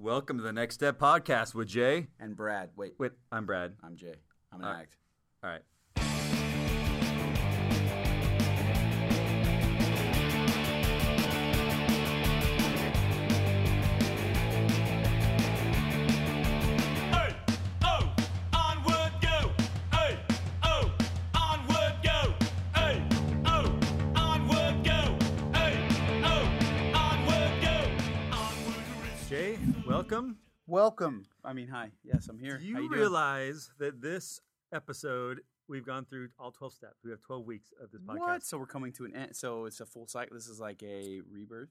Welcome to the Next Step Podcast with Jay. And Brad. Wait, Wait, I'm Brad. I'm Jay. I'm an right. act. All right. Welcome. Welcome. I mean, hi. Yes, I'm here. Do you, you realize that this episode we've gone through all 12 steps? We have 12 weeks of this podcast. What? So we're coming to an end. So it's a full cycle. This is like a rebirth.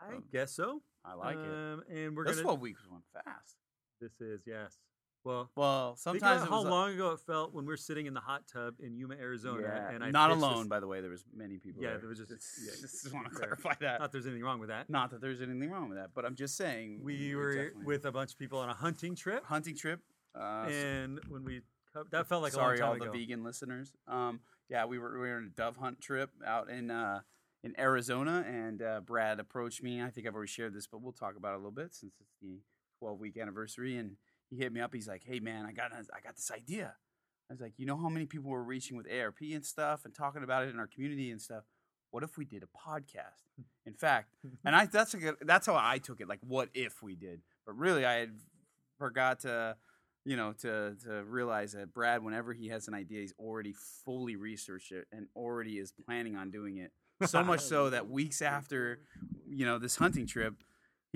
I Um, guess so. I like it. um, And we're Those gonna. 12 weeks went fast. This is yes. Well, Well, sometimes it how long ago it felt when we were sitting in the hot tub in Yuma, Arizona, Yeah, and I not alone, this- by the way. There was many people. Yeah, there. there was just- Just, yeah, just want to clarify that. Not there's anything wrong with that. Not that there's anything wrong with that, but I'm just saying we it were definitely- with a bunch of people on a hunting trip, hunting trip. Uh, and when we that felt like sorry, a long all ago. the vegan listeners. Um, yeah, we were we were on a dove hunt trip out in uh, in Arizona, and uh, Brad approached me. I think I've already shared this, but we'll talk about it a little bit since it's the 12 week anniversary. And he hit me up. He's like, "Hey, man, I got a- I got this idea." I was like, "You know how many people were reaching with ARP and stuff, and talking about it in our community and stuff." What if we did a podcast? In fact, and I that's a good, that's how I took it. Like, what if we did? But really, I had forgot to, you know, to to realize that Brad, whenever he has an idea, he's already fully researched it and already is planning on doing it. So much so that weeks after, you know, this hunting trip,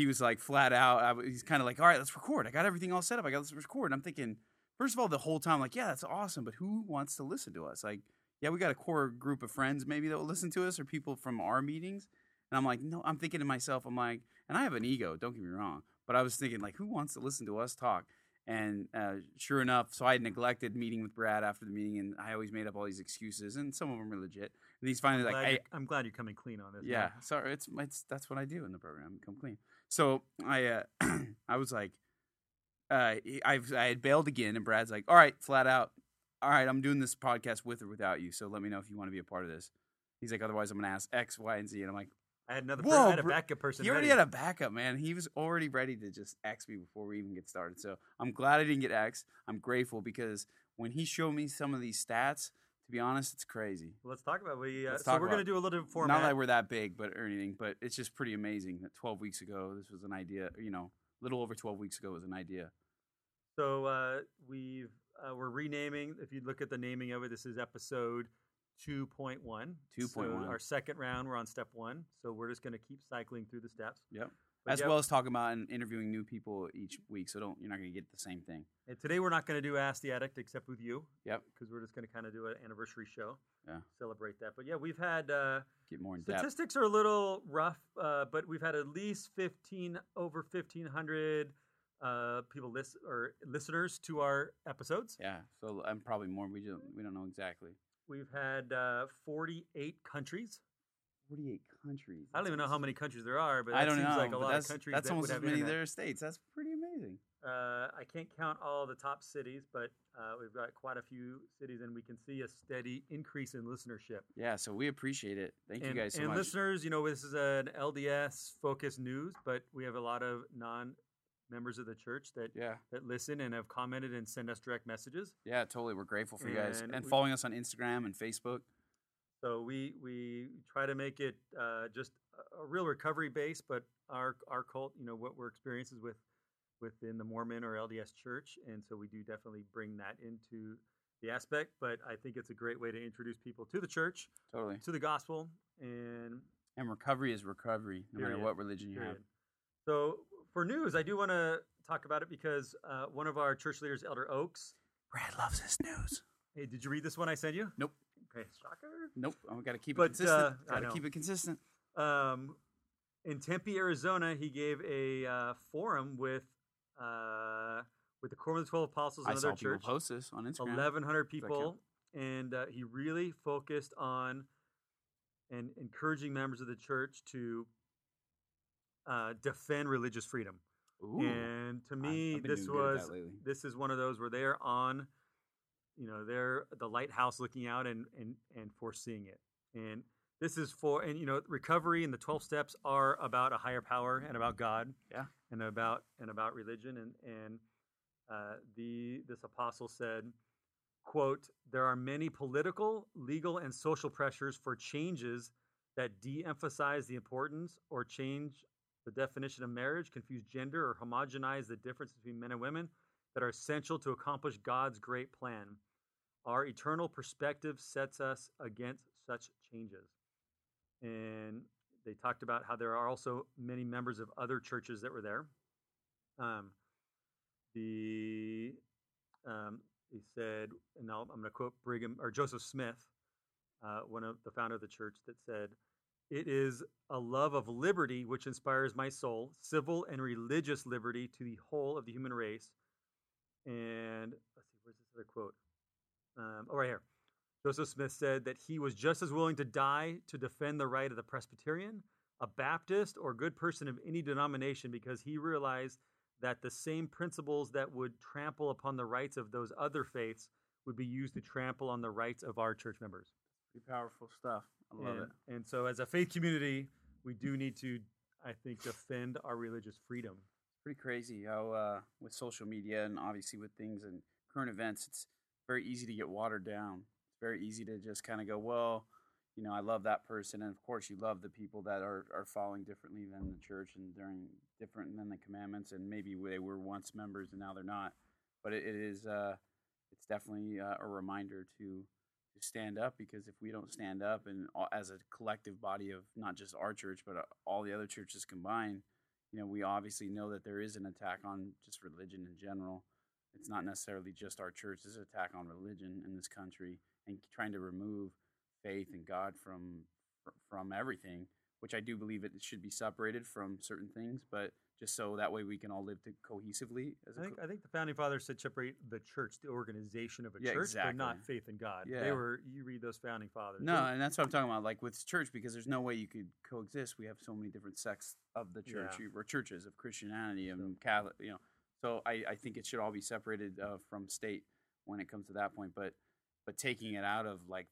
he was like flat out. I, he's kind of like, "All right, let's record. I got everything all set up. I got let's record." And I'm thinking, first of all, the whole time, like, yeah, that's awesome, but who wants to listen to us? Like, yeah, we got a core group of friends maybe that will listen to us, or people from our meetings. And I'm like, no, I'm thinking to myself, I'm like, and I have an ego, don't get me wrong, but I was thinking, like, who wants to listen to us talk? And uh, sure enough, so I had neglected meeting with Brad after the meeting, and I always made up all these excuses, and some of them were legit. And he's finally like, Glad hey, I'm glad you're coming clean on this. yeah, man. sorry, it's, it's that's what I do in the program, come clean. So I uh, I was like, uh, I I had bailed again, and Brad's like, all right, flat out, all right, I'm doing this podcast with or without you, so let me know if you want to be a part of this. He's like, otherwise, I'm gonna ask X, Y, and Z, and I'm like. I had another. Whoa, I had a backup person. He already ready. had a backup, man. He was already ready to just X me before we even get started. So I'm glad I didn't get X. I'm grateful because when he showed me some of these stats, to be honest, it's crazy. Let's talk about we. Uh, Let's so talk we're about gonna do a little different format. Not that we're that big, but or anything, but it's just pretty amazing that 12 weeks ago, this was an idea. You know, a little over 12 weeks ago was an idea. So uh, we've uh, we're renaming. If you look at the naming of it, this is episode two point one. 2.1. So Our second round, we're on step one. So we're just going to keep cycling through the steps. Yep. But As yeah, well as talking about and interviewing new people each week, so don't you're not going to get the same thing. And today we're not going to do Ask the Addict except with you Yep. because we're just going to kind of do an anniversary show. Yeah. Celebrate that. But yeah, we've had uh, Get more in depth. statistics are a little rough, uh, but we've had at least fifteen over fifteen hundred uh, people list or listeners to our episodes. Yeah. So I'm probably more. We don't we don't know exactly. We've had uh, 48 countries. 48 countries. I don't even know how many countries there are, but I don't seems know. like a lot of countries That's that almost would as have many there are states. That's pretty amazing. Uh, I can't count all the top cities, but uh, we've got quite a few cities, and we can see a steady increase in listenership. Yeah. So we appreciate it. Thank and, you guys so and much. listeners, you know, this is an LDS focused news, but we have a lot of non members of the church that yeah. that listen and have commented and send us direct messages. Yeah. Totally. We're grateful for you guys And and we- following us on Instagram and Facebook. So we we try to make it uh, just a, real recovery base, but our our cult, you know, what we're experiences with within the Mormon or LDS Church, and so we do definitely bring that into the aspect. But I think it's a great way to introduce people to the church, Totally. to the gospel, and And recovery is recovery, no matter what religion you have. So for news, I do want to talk about it because uh, one of our church leaders, Elder Oaks. Brad loves his news. Hey, did you read this one I sent you? Nope. Okay, shocker. Nope. I got to keep it but, consistent. Uh, got to keep it consistent. um, in Tempe, Arizona, he gave a uh, forum with uh, with the Quorum of the Twelve Apostles I and saw other people post this on Instagram. eleven hundred people, and uh, he really focused on and encouraging members of the church to uh, defend religious freedom. Ooh. And to me, this doing good at was this is one of those where they're on, you know, they're the lighthouse looking out and and and foreseeing it. And this is for and you know recovery and the 12 steps are about a higher power and about god Yeah. and about and about religion and and uh, the this apostle said quote there are many political legal and social pressures for changes that de-emphasize the importance or change the definition of marriage confuse gender or homogenize the difference between men and women that are essential to accomplish god's great plan our eternal perspective sets us against such changes and they talked about how there are also many members of other churches that were there. Um, the um, he said, and now I'm going to quote Brigham or Joseph Smith, uh, one of the founder of the church, that said, "It is a love of liberty which inspires my soul, civil and religious liberty to the whole of the human race." And let's see, where's this other quote? Um, oh, right here. Joseph Smith said that he was just as willing to die to defend the right of the Presbyterian, a Baptist, or good person of any denomination because he realized that the same principles that would trample upon the rights of those other faiths would be used to trample on the rights of our church members. Pretty powerful stuff. I love and, it. and so, as a faith community, we do need to, I think, defend our religious freedom. pretty crazy how uh, with social media and obviously with things and current events, it's very easy to get watered down. It's very easy to just kind of go, well, you know, I love that person, and of course, you love the people that are, are following differently than the church and during different than the commandments, and maybe they were once members and now they're not. But it, it is, uh, it's definitely uh, a reminder to to stand up because if we don't stand up and as a collective body of not just our church but uh, all the other churches combined, you know, we obviously know that there is an attack on just religion in general. It's not necessarily just our church. There's an attack on religion in this country and trying to remove faith and God from from everything, which I do believe it should be separated from certain things, but just so that way we can all live to cohesively as a I think, co- I think the founding fathers said separate the church, the organization of a Yeah, church, but not faith in God. They were. You read those founding fathers. No, and that's what I'm talking about. Like with church, because there's no way you could coexist. We have so many different sects of the church, Yeah. or churches of Christianity and um, Catholic. You know, so I, I think it should all be separated uh, from state when it comes to that point. But but taking it out of like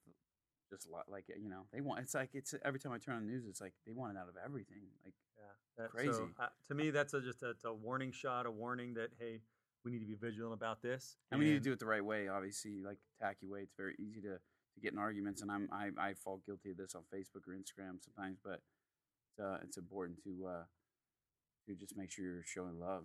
just li- like you know they want it's like it's every time I turn on the news, it's like they want it out of everything. Like Yeah, that, Crazy. So, uh, to me, that's a, just a, a warning shot, a warning that hey, we need to be vigilant about this, and we need to do it the right way. Obviously, like tacky way. It's very easy to to get in arguments, and I'm I, I fall guilty of this on Facebook or Instagram sometimes. But it's uh, it's important to uh, to just make sure you're showing love.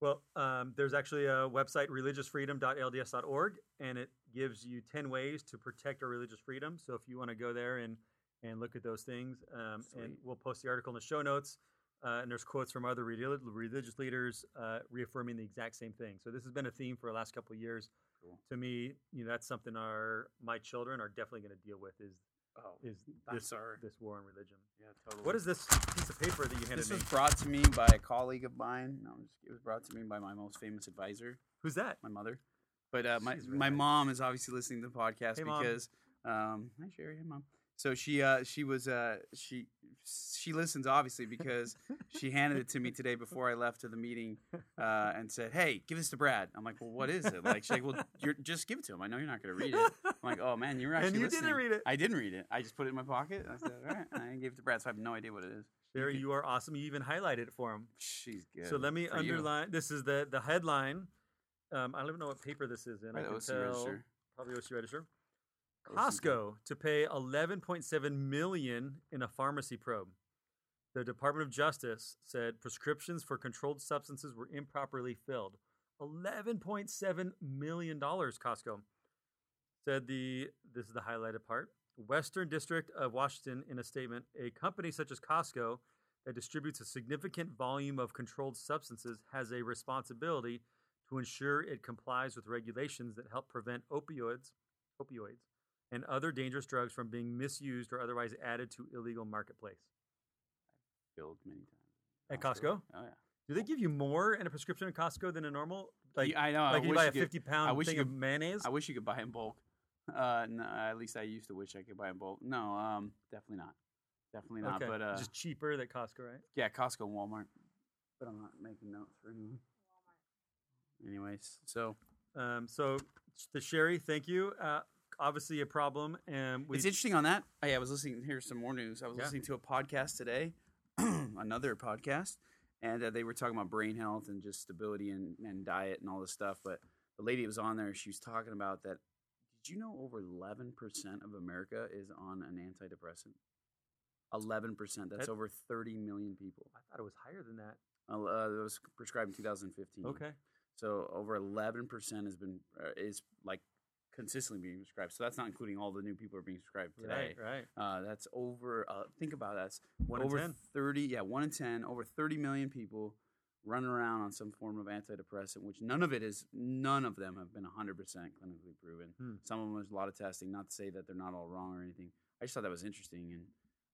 Well, um, there's actually a website, religiousfreedom.lds.org, and it gives you 10 ways to protect our religious freedom. So if you want to go there and, and look at those things, um, and we'll post the article in the show notes. Uh, and there's quotes from other religious leaders uh, reaffirming the exact same thing. So this has been a theme for the last couple of years. Cool. To me, you know, that's something our my children are definitely going to deal with is Oh, is this sorry. this war on religion. Yeah, totally. What is this piece of paper that you handed This me? was brought to me by a colleague of mine. No, just, it was brought to me by my most famous advisor, Who's that? my mother. But uh, my She's my mom is obviously listening to the podcast Hey, Mom. because um, hi Sherry, hey mom. So she uh, she was uh, she she listens obviously because she handed it to me today before I left to the meeting uh, and said, "Hey, give this to Brad." I'm like, "Well, what is it?" Like she's like, "Well, you're, just give it to him. I know you're not going to read it." I'm like, "Oh man, you were actually and you listening." didn't read it. I didn't read it. I just put it in my pocket. And I said, "All right," and I gave it to Brad. So I have no idea what it is. Sherry, you are awesome. You even highlighted it for him. She's good. So let me For you. underline. This is the the headline. Um, I don't even know what paper this is in. I can OC tell. register. Probably OC Register. Costco to pay 11.7 million in a pharmacy probe. The Department of Justice said prescriptions for controlled substances were improperly filled. 11.7 million dollars. Costco said the. This is the highlighted part. Western District of Washington, in a statement, a company such as Costco that distributes a significant volume of controlled substances has a responsibility to ensure it complies with regulations that help prevent opioids, opioids, and other dangerous drugs from being misused or otherwise added to illegal marketplace. filled many times. At Costco? Oh yeah. Do they give you more in a prescription at Costco than a normal? Like, Yeah, I know. like I you buy a could- fifty I pound wish you thing of could- mayonnaise. I wish you could buy in bulk. Uh, no, at least I used to wish I could buy in bulk. No, um, definitely not. Definitely not. okay, But uh, just cheaper than Costco, right? yeah, Costco and Walmart. But I'm not making notes for anyone. Anyways, so Um, so the Sherry, thank you. Uh, obviously a problem, and we it's interesting on that. Oh, yeah, I was listening. Here's some more news. I was Yeah. listening to a podcast today, another podcast, and uh, they were talking about brain health and just stability and, and diet and all this stuff. But the lady that was on there, she was talking about that. Did you know over 11% of America is on an antidepressant? 11%. That's That- over 30 million people. I thought it was higher than that. Uh, it was prescribed in 2015. Okay. So over 11% has been uh, is like consistently being prescribed. So that's not including all the new people are being prescribed today. Right. Right. Uh, that's over. Uh, think about that. That's One in over 10. thirty. Yeah, one in ten. Over thirty million people running around on some form of antidepressant, which none of it is. None of them have been hundred percent clinically proven. Hmm. Some of them there's a lot of testing. Not to say that they're not all wrong or anything. I just thought that was interesting, and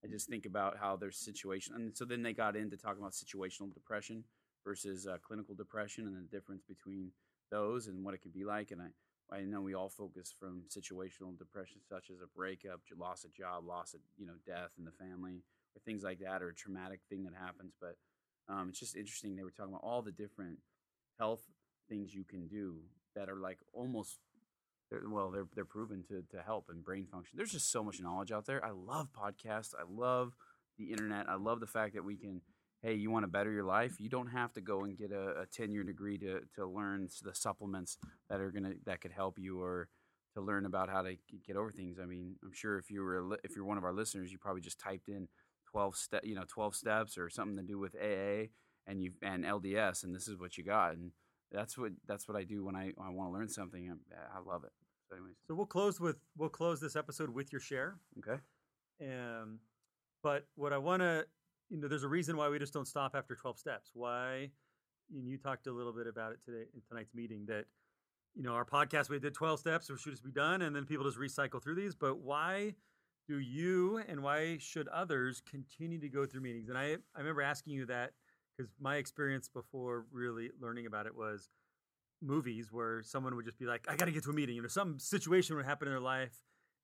I just think about how their situation. And so then they got into talking about situational depression versus uh, clinical depression and the difference between those and what it can be like. And I, I know we all focus from situational depression, such as a breakup, loss of job, loss of you know death in the family, or things like that, or a traumatic thing that happens. But um, it's just interesting. They were talking about all the different health things you can do that are like almost. They're, well, they're they're proven to to help in brain function. There's just so much knowledge out there. I love podcasts. I love the internet. I love the fact that we can hey, you want to better your life? You don't have to go and get a, a 10 year degree to, to learn the supplements that are to, that could help you or to learn about how to get over things. I mean, I'm sure if you were, if you're one of our listeners, you probably just typed in 12 step, you know, 12 steps or something to do with AA and you, and LDS, and this is what you got. And that's what, that's what I do when I, when I want to learn something. I, I love it. So anyways, So we'll close with we'll close this episode with your share. okay. Um, but what I want to, you know, there's a reason why we just don't stop after 12 steps. Why? And you talked a little bit about it today in tonight's meeting that, you know, our podcast we did 12 steps, or should just be done, and then people just recycle through these. But why do you and why should others continue to go through meetings? And I I remember asking you that because my experience before really learning about it was movies where someone would just be like, I got to get to a meeting. You know, some situation would happen in their life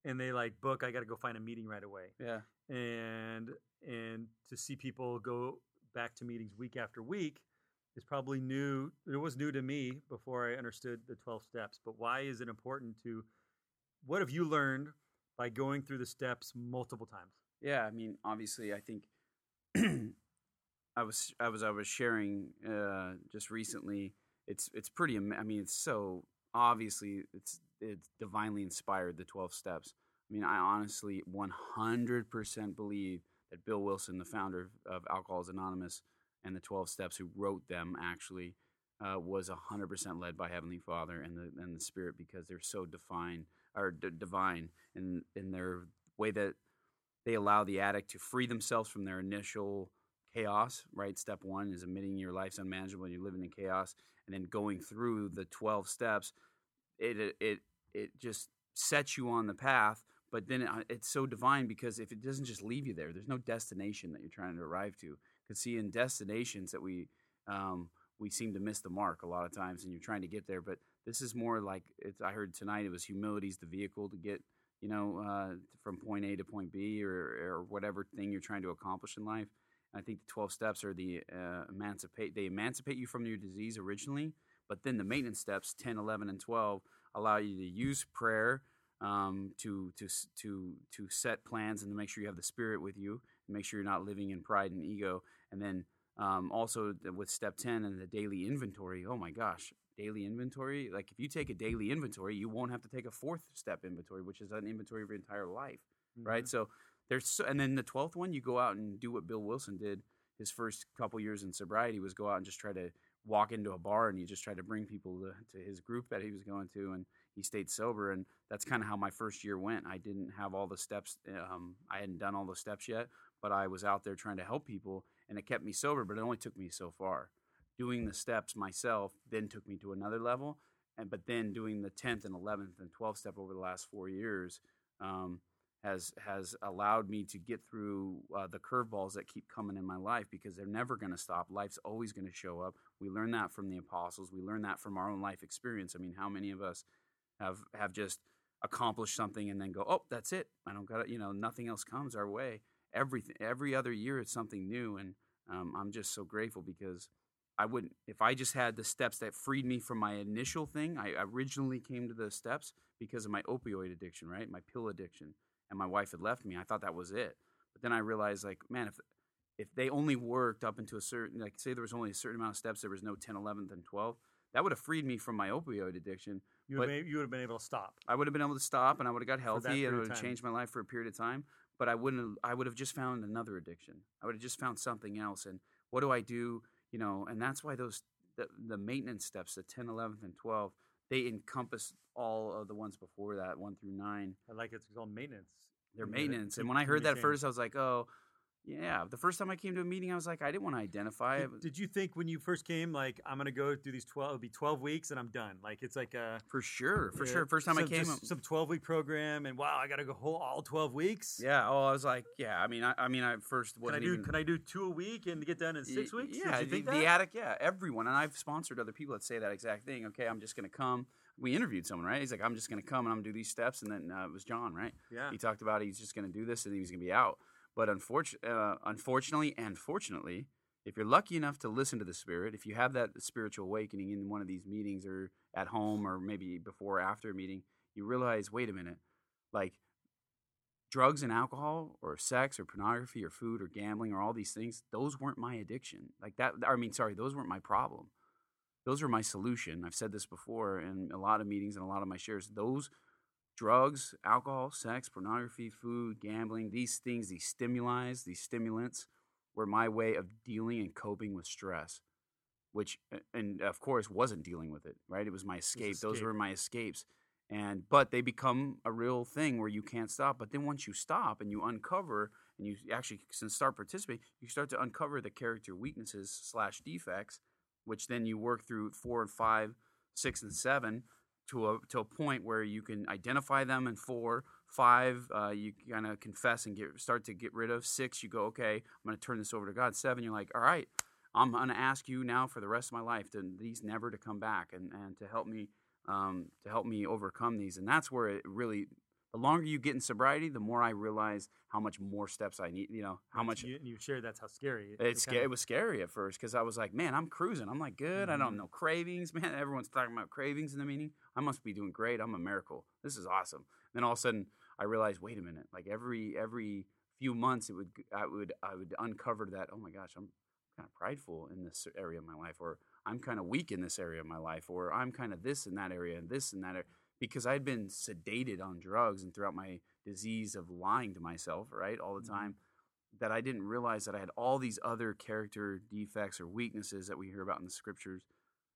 and they like book, I got to go find a meeting right away. Yeah. And and to see people go back to meetings week after week is probably new. It was new to me before I understood the 12 steps. But why is it important to what have you learned by going through the steps multiple times? Yeah, I mean, obviously, I think I was I was I was sharing uh, just recently. It's it's pretty. I mean, it's so obviously it's it's divinely inspired. The twelve steps. I mean, I honestly one hundred percent believe that Bill Wilson, the founder of, Alcoholics Anonymous, and the twelve steps, who wrote them, actually uh, was hundred percent led by Heavenly Father and the and the Spirit because they're so defined or d- divine in in their way that they allow the addict to free themselves from their initial chaos right? Step one is admitting your life's unmanageable and you're living in chaos and then going through the 12 steps it it it, just sets you on the path but then it, it's so divine because if it doesn't just leave you there there's no destination that you're trying to arrive to because see in destinations that we um, we seem to miss the mark a lot of times and you're trying to get there but this is more like it's i heard tonight it was humility's the vehicle to get you know, uh, from point A to point B or, or whatever thing you're trying to accomplish in life. I think the 12 steps are the uh, emancipate, they emancipate you from your disease originally, but then the maintenance steps, 10, 11, and 12, allow you to use prayer um, to, to, to, to set plans and to make sure you have the spirit with you, and make sure you're not living in pride and ego. And then um, also with step 10 and the daily inventory, oh my gosh, daily inventory. Like if you take a daily inventory, you won't have to take a fourth step inventory, which is an inventory of your entire life, right? So there's so, and then the twelfth one, you go out and do what Bill Wilson did his first couple years in sobriety was go out and just try to walk into a bar and he just tried to bring people to, to his group that he was going to and he stayed sober and that's kind of how my first year went i didn't have all the steps um, i hadn't done all the steps yet but i was out there trying to help people and it kept me sober but it only took me so far doing the steps myself then took me to another level and but then doing the 10th and 11th and 12th step over the last four years um, has has allowed me to get through uh, the curveballs that keep coming in my life because they're never going to stop. Life's always going to show up. We learn that from the apostles. We learn that from our own life experience. I mean, how many of us have have just accomplished something and then go, "Oh, that's it. I don't got it." You know, nothing else comes our way. Everything, every other year, it's something new, and um, I'm just so grateful because I wouldn't if I just had the steps that freed me from my initial thing. I originally came to the steps because of my opioid addiction, right? My pill addiction, and my wife had left me. I thought that was it, but then I realized, like, man, if if they only worked up into a certain, like, say there was only a certain amount of steps, there was no 10, 11th, and 12th, that would have freed me from my opioid addiction. You but- would, have, you would have been able to stop. I would have been able to stop and I would have got healthy and it would have changed my life for a period of time. But I wouldn't have, I would have just found another addiction. I would have just found something else. And what do I do? You know, and that's why those, the, the maintenance steps, the 10, 11th, and 12, they encompass all of the ones before that, one through nine. I like it's called maintenance. They're maintenance. And when I heard that at first, I was like, oh, yeah. The first time I came to a meeting, I was like, I didn't want to identify. Did, did you think when you first came, like, I'm gonna go through these twelve? It'll be twelve weeks, and I'm done. Like, it's like a for sure, for yeah, sure. First time I came, just some twelve week program, and wow, I gotta go whole all twelve weeks. yeah. Oh, I was like, yeah. I mean, I, I mean, I first Can I do? even. Can I do two a week and get done in six weeks? Yeah, you think the, the attic. Yeah, everyone, and I've sponsored other people that say that exact thing. Okay, I'm just gonna come. We interviewed someone, right? He's like, I'm just gonna come and I'm gonna do these steps, and then uh, it was John, right? yeah. He talked about he's just gonna do this and he was gonna be out. But unfortunately, uh, unfortunately, and fortunately, if you're lucky enough to listen to the Spirit, if you have that spiritual awakening in one of these meetings or at home or maybe before or after a meeting, you realize, wait a minute, like drugs and alcohol or sex or pornography or food or gambling or all these things, those weren't my addiction. Like that, I mean, sorry, those weren't my problem. Those were my solution. I've said this before in a lot of meetings and a lot of my shares. Those drugs, alcohol, sex, pornography, food, gambling, these things, these stimuli, these stimulants were my way of dealing and coping with stress, which, and of course, wasn't dealing with it, right? It was my escape. Those were my escapes. And, but they become a real thing where you can't stop. But then once you stop and you uncover and you actually can start participating, you start to uncover the character weaknesses slash defects, which then you work through four and five, six and seven, to a to a point where you can identify them in four, five, uh, you kind of confess and get start to get rid of. Six, you go, okay, I'm going to turn this over to God. Seven, you're like, all right, I'm going to ask you now for the rest of my life to these never to come back and and to help me um, to help me overcome these. And that's where it really. The longer you get in sobriety, the more I realize how much more steps I need. You know how much you, you shared that's how scary it- it's it kinda- it was scary at first because I was like, man, I'm cruising. I'm like, good. I don't Mhm. know cravings, man. Everyone's talking about cravings in the meeting. I must be doing great. I'm a miracle. This is awesome. Then all of a sudden, I realized, wait a minute. Like every every few months, it would I would I would uncover that. Oh my gosh, I'm kind of prideful in this area of my life, or I'm kind of weak in this area of my life, or I'm kind of this in that area and this and that area. Because I'd been sedated on drugs and throughout my disease of lying to myself, right, all the Mhm. time that I didn't realize that I had all these other character defects or weaknesses that we hear about in the scriptures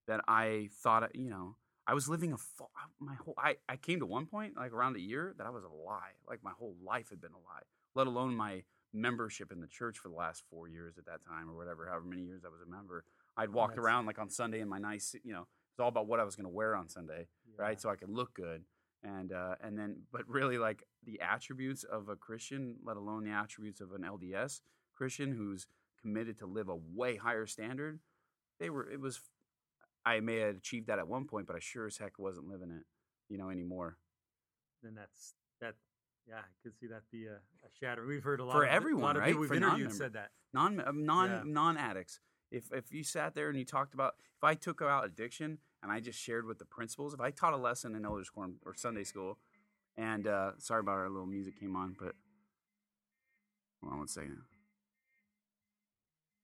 that I thought, you know, I was living a fa- my whole. I, I came to one point like around a year that I was a lie. Like my whole life had been a lie. Let alone my membership in the church for the last four years at that time or whatever, however many years I was a member. I'd walked That's- around like on Sunday in my nice, you know, it's all about what I was going to wear on Sunday yeah. right? So I could look good, and uh, and then, but really, like the attributes of a Christian, let alone the attributes of an LDS Christian who's committed to live a way higher standard, they were. It was. I may have achieved that at one point, but I sure as heck wasn't living it, you know, anymore. then that's that. Yeah, I could see that be a, a shatter. We've heard a lot For of, everyone, a lot of right? people we've For interviewed said that. non uh, non Yeah. non addicts. If if you sat there and you talked about if I took out addiction and I just shared with the principles, if I taught a lesson in elders quorum or Sunday school, and uh, sorry about our little music came on, but hold on one second.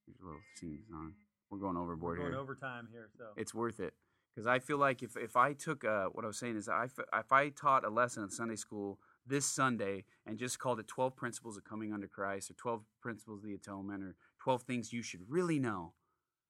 There's a little scene on. We're going overboard here. We're going here overtime here, so it's worth it because I feel like if, if I took uh, what I was saying is I if I taught a lesson in Sunday school this Sunday and just called it 12 principles of coming under Christ or 12 principles of the atonement or 12 things you should really know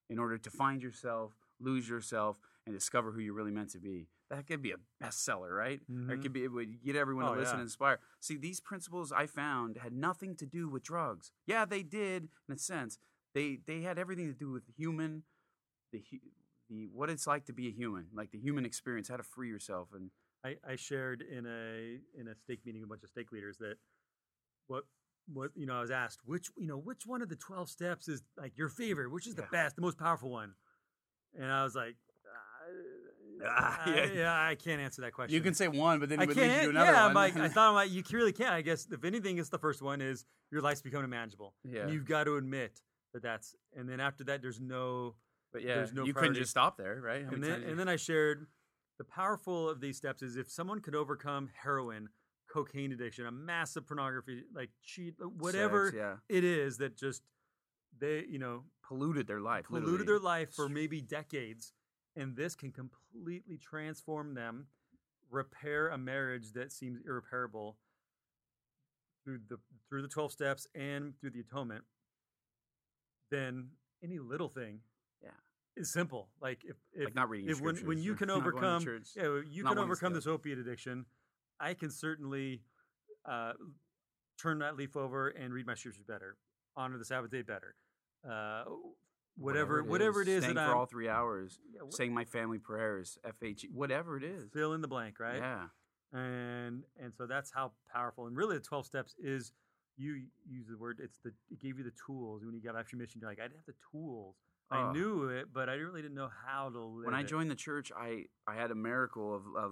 in order to find yourself, lose yourself, and discover who you're really meant to be. That could be a bestseller, right? Or it could be it would get everyone Oh, to listen yeah. and inspire. See, these principles I found had nothing to do with drugs. Yeah, they did in a sense. They they had everything to do with human the the what it's like to be a human, like the human experience, how to free yourself, and I, I shared in a in a stake meeting with a bunch of stake leaders that what what you know I was asked which you know which one of the twelve steps is like your favorite, which is the Yeah. best, the most powerful one, and I was like, uh, Ah, I- yeah. yeah. I can't answer that question. you can say one, but then I it would lead you to can't. another Yeah, one. Like, I thought I'm like, you really can't. I guess if anything, it's the first one is your life's becoming manageable. yeah, And you've got to admit that that's, and then after that, there's no, But yeah, There's no you couldn't just stop there, right? How and then and then I shared the powerful of these steps is if someone could overcome heroin, cocaine addiction, a massive pornography, like cheat, uh, whatever Sex, yeah, it is that just they you know polluted their life, polluted literally. their life for maybe decades, and this can completely transform them, repair a marriage that seems irreparable through the through the twelve steps and through the atonement. Then any little thing, Yeah. is simple. Like if if like not reading your if when, when you can not going to overcome church. yeah you can overcome this opiate addiction i can certainly uh, turn that leaf over and read my scriptures better honor the sabbath day better uh, whatever whatever it is, staying that for I'm, all three hours, yeah, wh- saying my family prayers, FH, whatever it is. fill in the blank right Yeah, and and so that's how powerful and really the 12 steps is you use the word it's the it gave you the tools when you got off your mission you're like i didn't have the tools i Oh. knew it but i really didn't know how to live when I it. joined the church, I I had a miracle of of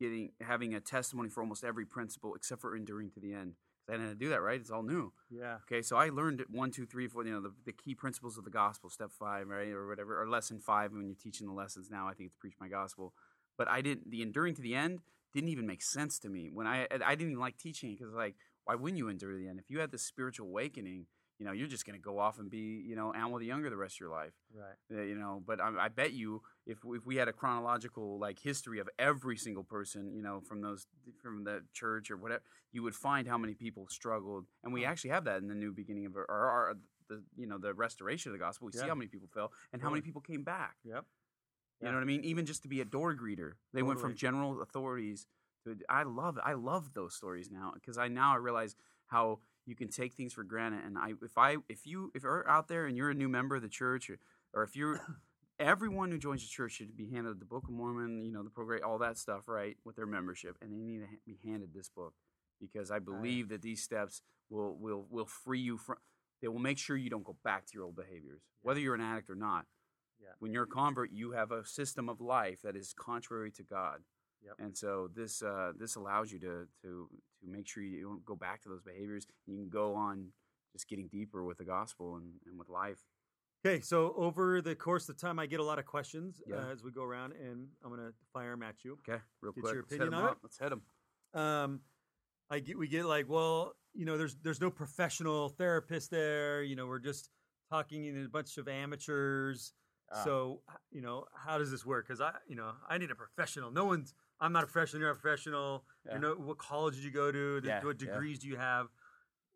getting having a testimony for almost every principle except for enduring to the end. 'Cause I didn't do that, right? It's all new. yeah Okay, so I learned it one, two, three, four. You know, the, the key principles of the gospel, step five, right, or whatever, or lesson five. When you're teaching the lessons now, I think it's preach my gospel. But I didn't. The enduring to the end didn't even make sense to me when I I didn't even like teaching it because like why wouldn't you endure to the end? If you had this spiritual awakening? You know, you're just gonna go off and be you know Alma the Younger the rest of your life. right. Uh, you know but I, I bet you if if we had a chronological like history of every single person you know from those from the church or whatever you would find how many people struggled. And we actually have that in the new beginning of our, our, our the you know the restoration of the gospel. We see how many people fell and how many people came back. Yep. You Yeah. know what I mean? Even just to be a door greeter, they went from general authorities I love, I love those stories now because I now I realize how you can take things for granted. And I, if I, if you, if you're out there and you're a new member of the church, or, or if you're, everyone who joins the church should be handed the Book of Mormon, you know, the program, all that stuff, right, with their membership, and they need to be handed this book because I believe that these steps will will will free you from. They will make sure you don't go back to your old behaviors, whether you're an addict or not Yeah. when you're a convert, you have a system of life that is contrary to God. Yep. And so this uh, this allows you to to to make sure you don't go back to those behaviors. You can go on just getting deeper with the gospel and, and with life. Okay, so over the course of time, I get a lot of questions Yeah. uh, as we go around, and I'm going to fire them at you. Okay, real Get quick. your opinion on up. Let's hit them. Um, I get we get like, well, you know, there's there's no professional therapist there. You know, we're just talking in a bunch of amateurs. Ah. So you know, how does this work? Because I, you know, I need a professional. No one's. I'm not a professional. You're not a professional. Yeah. You know, what college did you go to? The- Yeah, What yeah. degrees do you have?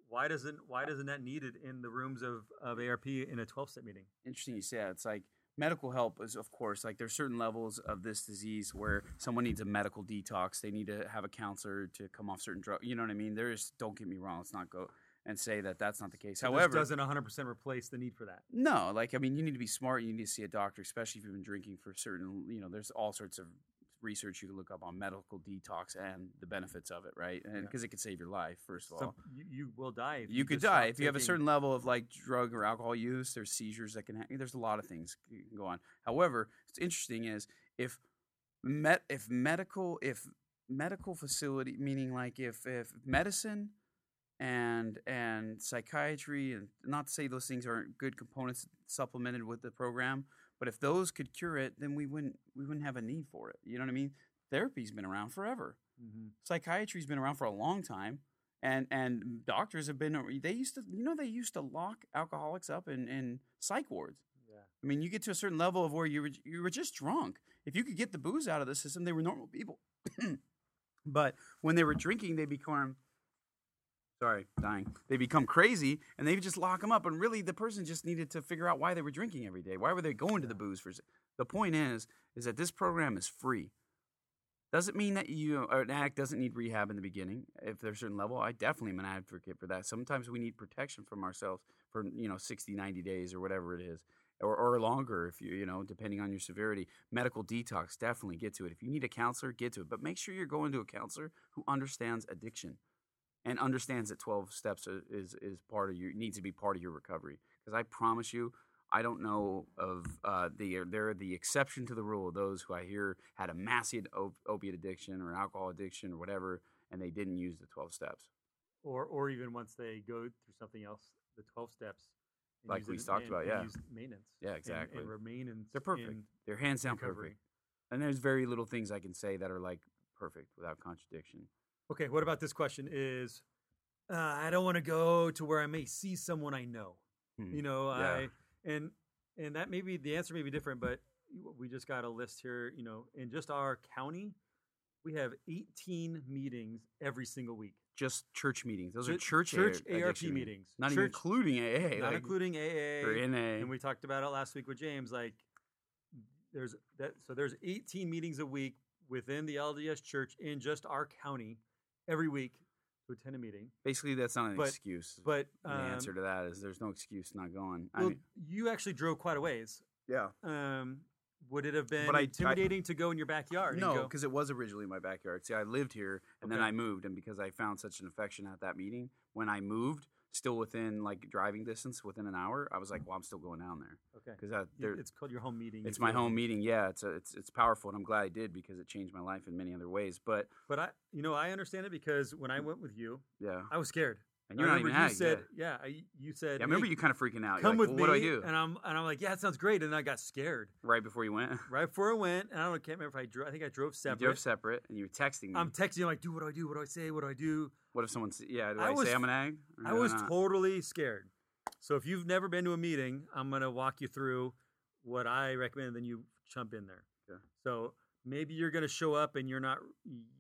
Why doesn't Why doesn't that needed in the rooms of of ARP in a 12 step meeting? Interesting you say that. It's like medical help is, of course, like there's certain levels of this disease where someone needs a medical detox. They need to have a counselor to come off certain drugs. You know what I mean? There's, don't get me wrong. Let's not go and say that that's not the case. So However, doesn't 100 percent replace the need for that. No, like I mean, you need to be smart. You need to see a doctor, especially if you've been drinking for certain. You know, there's all sorts of research you can look up on medical detox and the benefits of it, right? And Yeah. because it could save your life, first of all. You, you will die. If you could die if you have a certain level of like drug or alcohol use. There's seizures that can. Ha- there's a lot of things you can go on. However, what's interesting is if met if medical if medical facility meaning like if if medicine and and psychiatry and not to say those things aren't good components supplemented with the program but if those could cure it then we wouldn't we wouldn't have a need for it you know what i mean? Therapy's been around forever. Mhm. psychiatry's been around for a long time and and doctors have been they used to you know they used to lock alcoholics up in in psych wards. Yeah. i mean you get to a certain level of where you were you were just drunk. If you could get the booze out of the system they were normal people. But when they were drinking they become sorry dying they become crazy and they just lock them up and really the person just needed to figure out why they were drinking every day why were they going to the booze for the point is is that this program is free doesn't mean that you or an addict doesn't need rehab in the beginning. If there's a certain level, I definitely am an advocate for that. Sometimes we need protection from ourselves for you know 60, 90 days or whatever it is, or, or longer if you you know depending on your severity. Medical detox, definitely get to it. If you need a counselor, get to it. But make sure you're going to a counselor who understands addiction and understands that 12 steps is is part of your needs to be part of your recovery. Because I promise you, I don't know of uh, the they're the exception to the rule. Of those who I hear had a massive op- opiate addiction or alcohol addiction or whatever, and they didn't use the 12 steps. Or or even once they go through something else, the 12 steps Like we talked and- about, and yeah. use maintenance. Yeah, and- exactly. And, remain in. They're perfect. in They're hands down recovery. perfect. And there's very little things I can say that are like perfect without contradiction. Okay, what about this question? Is uh, I don't want to go to where I may see someone I know. Hmm. You know, Yeah. I and and that may be the answer may be different, but we just got a list here. You know, in just our county, we have 18 meetings every single week. Just church meetings. Those are church church ARP meetings. Not even Church- including AA. not like, including AA or NA. and we talked about it last week with James. Like, there's that. So there's 18 meetings a week within the LDS Church in just our county every week to attend a meeting. Basically, that's not an But- excuse. But the um, answer to that is there's no excuse not going. I well, mean, you actually drove quite a ways. yeah. Um, would it have been But I- I- intimidating to go in your backyard? and No, go- because it was originally my backyard. See, I lived here and then Okay. I moved, and because I found such an affection at that meeting, when I moved, still within like driving distance, within an hour, I was like, "Well, I'm still going down there okay, because that it's called your home meeting. it's my home meeting. Yeah, it's a, it's it's powerful, and I'm glad I did because it changed my life in many other ways. But But I, you know, I understand it because when I mm. went with you, yeah, I was scared. And you're not remember even you ag, said, yeah. yeah, I, you said, Yeah, I remember "Hey, you kind of freaking out. Come like, with well, me. What do I do? And I'm and I'm like, yeah, it sounds great. And I got scared right before you went, right before I went. And I don't I can't remember if I drove. I think I drove separate. you drove separate, and you were texting me. I'm texting you like, dude, what do I do? What do I say? What do I do? what if someone? Yeah, do I I, was- say I'm an ag? I was not? totally scared. So if you've never been to a meeting, I'm gonna walk you through what I recommend, then you jump in there. Okay. So maybe you're gonna show up and you're not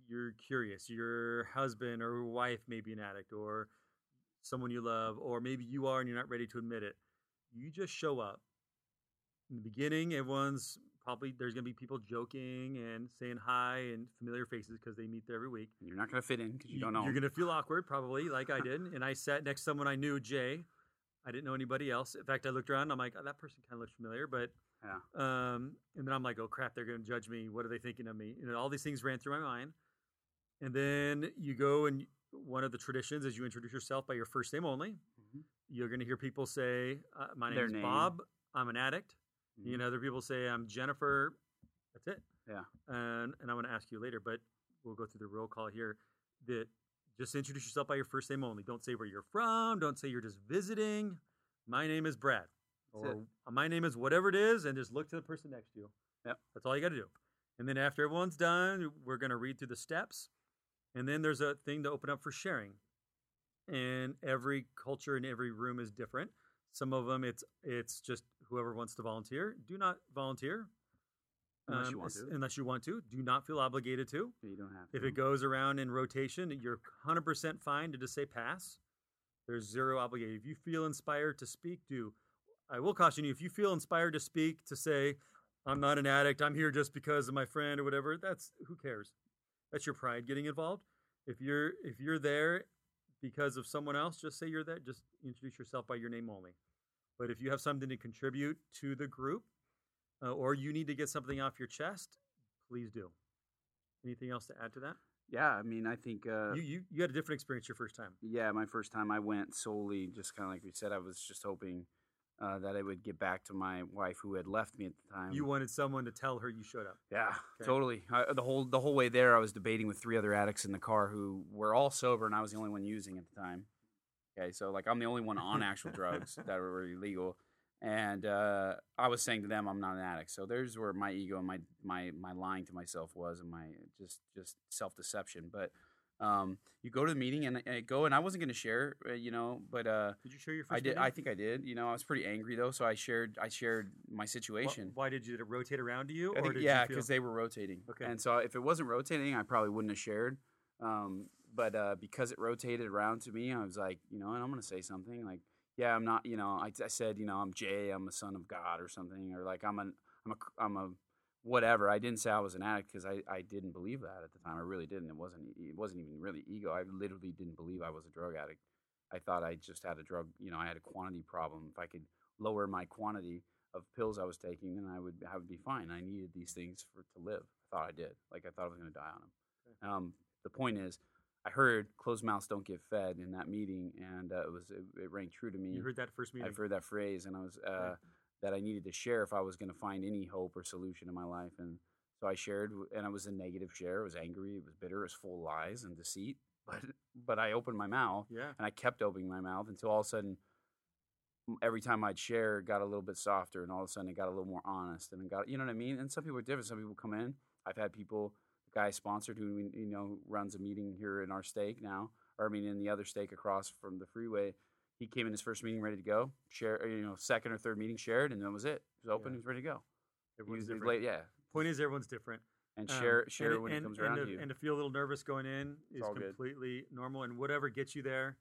you're curious. Your husband or wife may be an addict, or someone you love, or maybe you are and you're not ready to admit it. You just show up. In the beginning, everyone's probably there's gonna be people joking and saying hi and familiar faces because they meet there every week. You're not gonna fit in because you Y- don't know. You're gonna feel awkward, probably, like I did. And I sat next to someone I knew, Jay. I didn't know anybody else. In fact, I looked around. I'm like, oh, that person kind of looks familiar, but Yeah. um, and then I'm like, oh crap, they're gonna judge me. What are they thinking of me? You know, all these things ran through my mind. And then you go and one of the traditions is you introduce yourself by your first name only. Mhm. You're gonna hear people say, uh, "My Their name is name. Bob. I'm an addict." You Mhm. know, other people say, "I'm Jennifer." That's it. Yeah. And and I'm going to ask you later, but we'll go through the roll call here. That just introduce yourself by your first name only. Don't say where you're from. Don't say you're just visiting. My name is Brad, That's or my name is whatever it is, and just look to the person next to you. Yep. That's all you got to do. And then after everyone's done, we're going to read through the steps, and then there's a thing to open up for sharing. And every culture in every room is different. Some of them, it's it's just whoever wants to volunteer. Do not volunteer Unless you um, want to. Unless you want to, do not feel obligated to. You don't have To. If it goes around in rotation, you're 100% fine to just say pass. There's zero obligation. If you feel inspired to speak, do. I will caution you if you feel inspired to speak, to say, I'm not an addict, I'm here just because of my friend or whatever, that's who cares? That's your pride getting involved. If you're if you're there because of someone else, just say you're there. Just introduce yourself by your name only. But if you have something to contribute to the group, uh, or you need to get something off your chest, please do. Anything else to add to that? yeah, I mean, I think. Uh, you, you you had a different experience your first time. yeah, my first time I went solely just kind of like we said. I was just hoping uh, that I would get back to my wife who had left me at the time. You wanted someone to tell her you showed up. Yeah, Okay. totally. I, the whole the whole way there, I was debating with three other addicts in the car who were all sober, and I was the only one using at the time. Okay, so like I'm the only one on actual drugs that were illegal, and uh, I was saying to them, I'm not an addict. So there's where my ego and my my my lying to myself was, and my just just self deception. But um, you go to the meeting and I go, and I wasn't going to share, uh, you know, but uh, Did you share your first? I did. meeting? I think I did. You know, I was pretty angry though, so I shared I shared my situation. Why, did you did it rotate around to you? I or think, yeah, you feel- because they were rotating. Okay. And so if it wasn't rotating, I probably wouldn't have shared. Um, but uh, because it rotated around to me, I was like, you know, and I'm going to say something like, yeah, I'm not, you know, I, I said, you know, I'm Jay, I'm a son of God or something, or like I'm an, I'm a, I'm a, whatever. I didn't say I was an addict because I, I didn't believe that at the time. I really didn't. It wasn't, it wasn't even really ego. I literally didn't believe I was a drug addict. I thought I just had a drug, you know, I had a quantity problem. If I could lower my quantity of pills I was taking, then I would I would be fine. I needed these things for to live. I thought I did. Like I thought I was going to die on them. Um, the point is, I heard closed mouths don't get fed in that meeting, and uh, it was it, it rang true to me. you heard that first meeting. I've heard that phrase, and I was uh, Okay. That I needed to share if I was going to find any hope or solution in my life, and so I shared, and it was a negative share. It was angry, it was bitter, it was full of lies and deceit. But but I opened my mouth, yeah. and I kept opening my mouth until all of a sudden every time I'd share, it got a little bit softer, and all of a sudden it got a little more honest, and it got you know what I mean. And some people are different. Some people come in. I've had people, the guy sponsored who you know runs a meeting here in our stake now, or I mean in the other stake across from the freeway. He came in his first meeting ready to go. Share, you know, second or third meeting shared, and that was it. It was open. Yeah. He was ready to go. He Everyone's he was different. late, yeah, Point is, everyone's different. and Um, share and share when and, it comes and around to, to you. And to feel a little nervous going in is all good. completely normal. And whatever gets you there.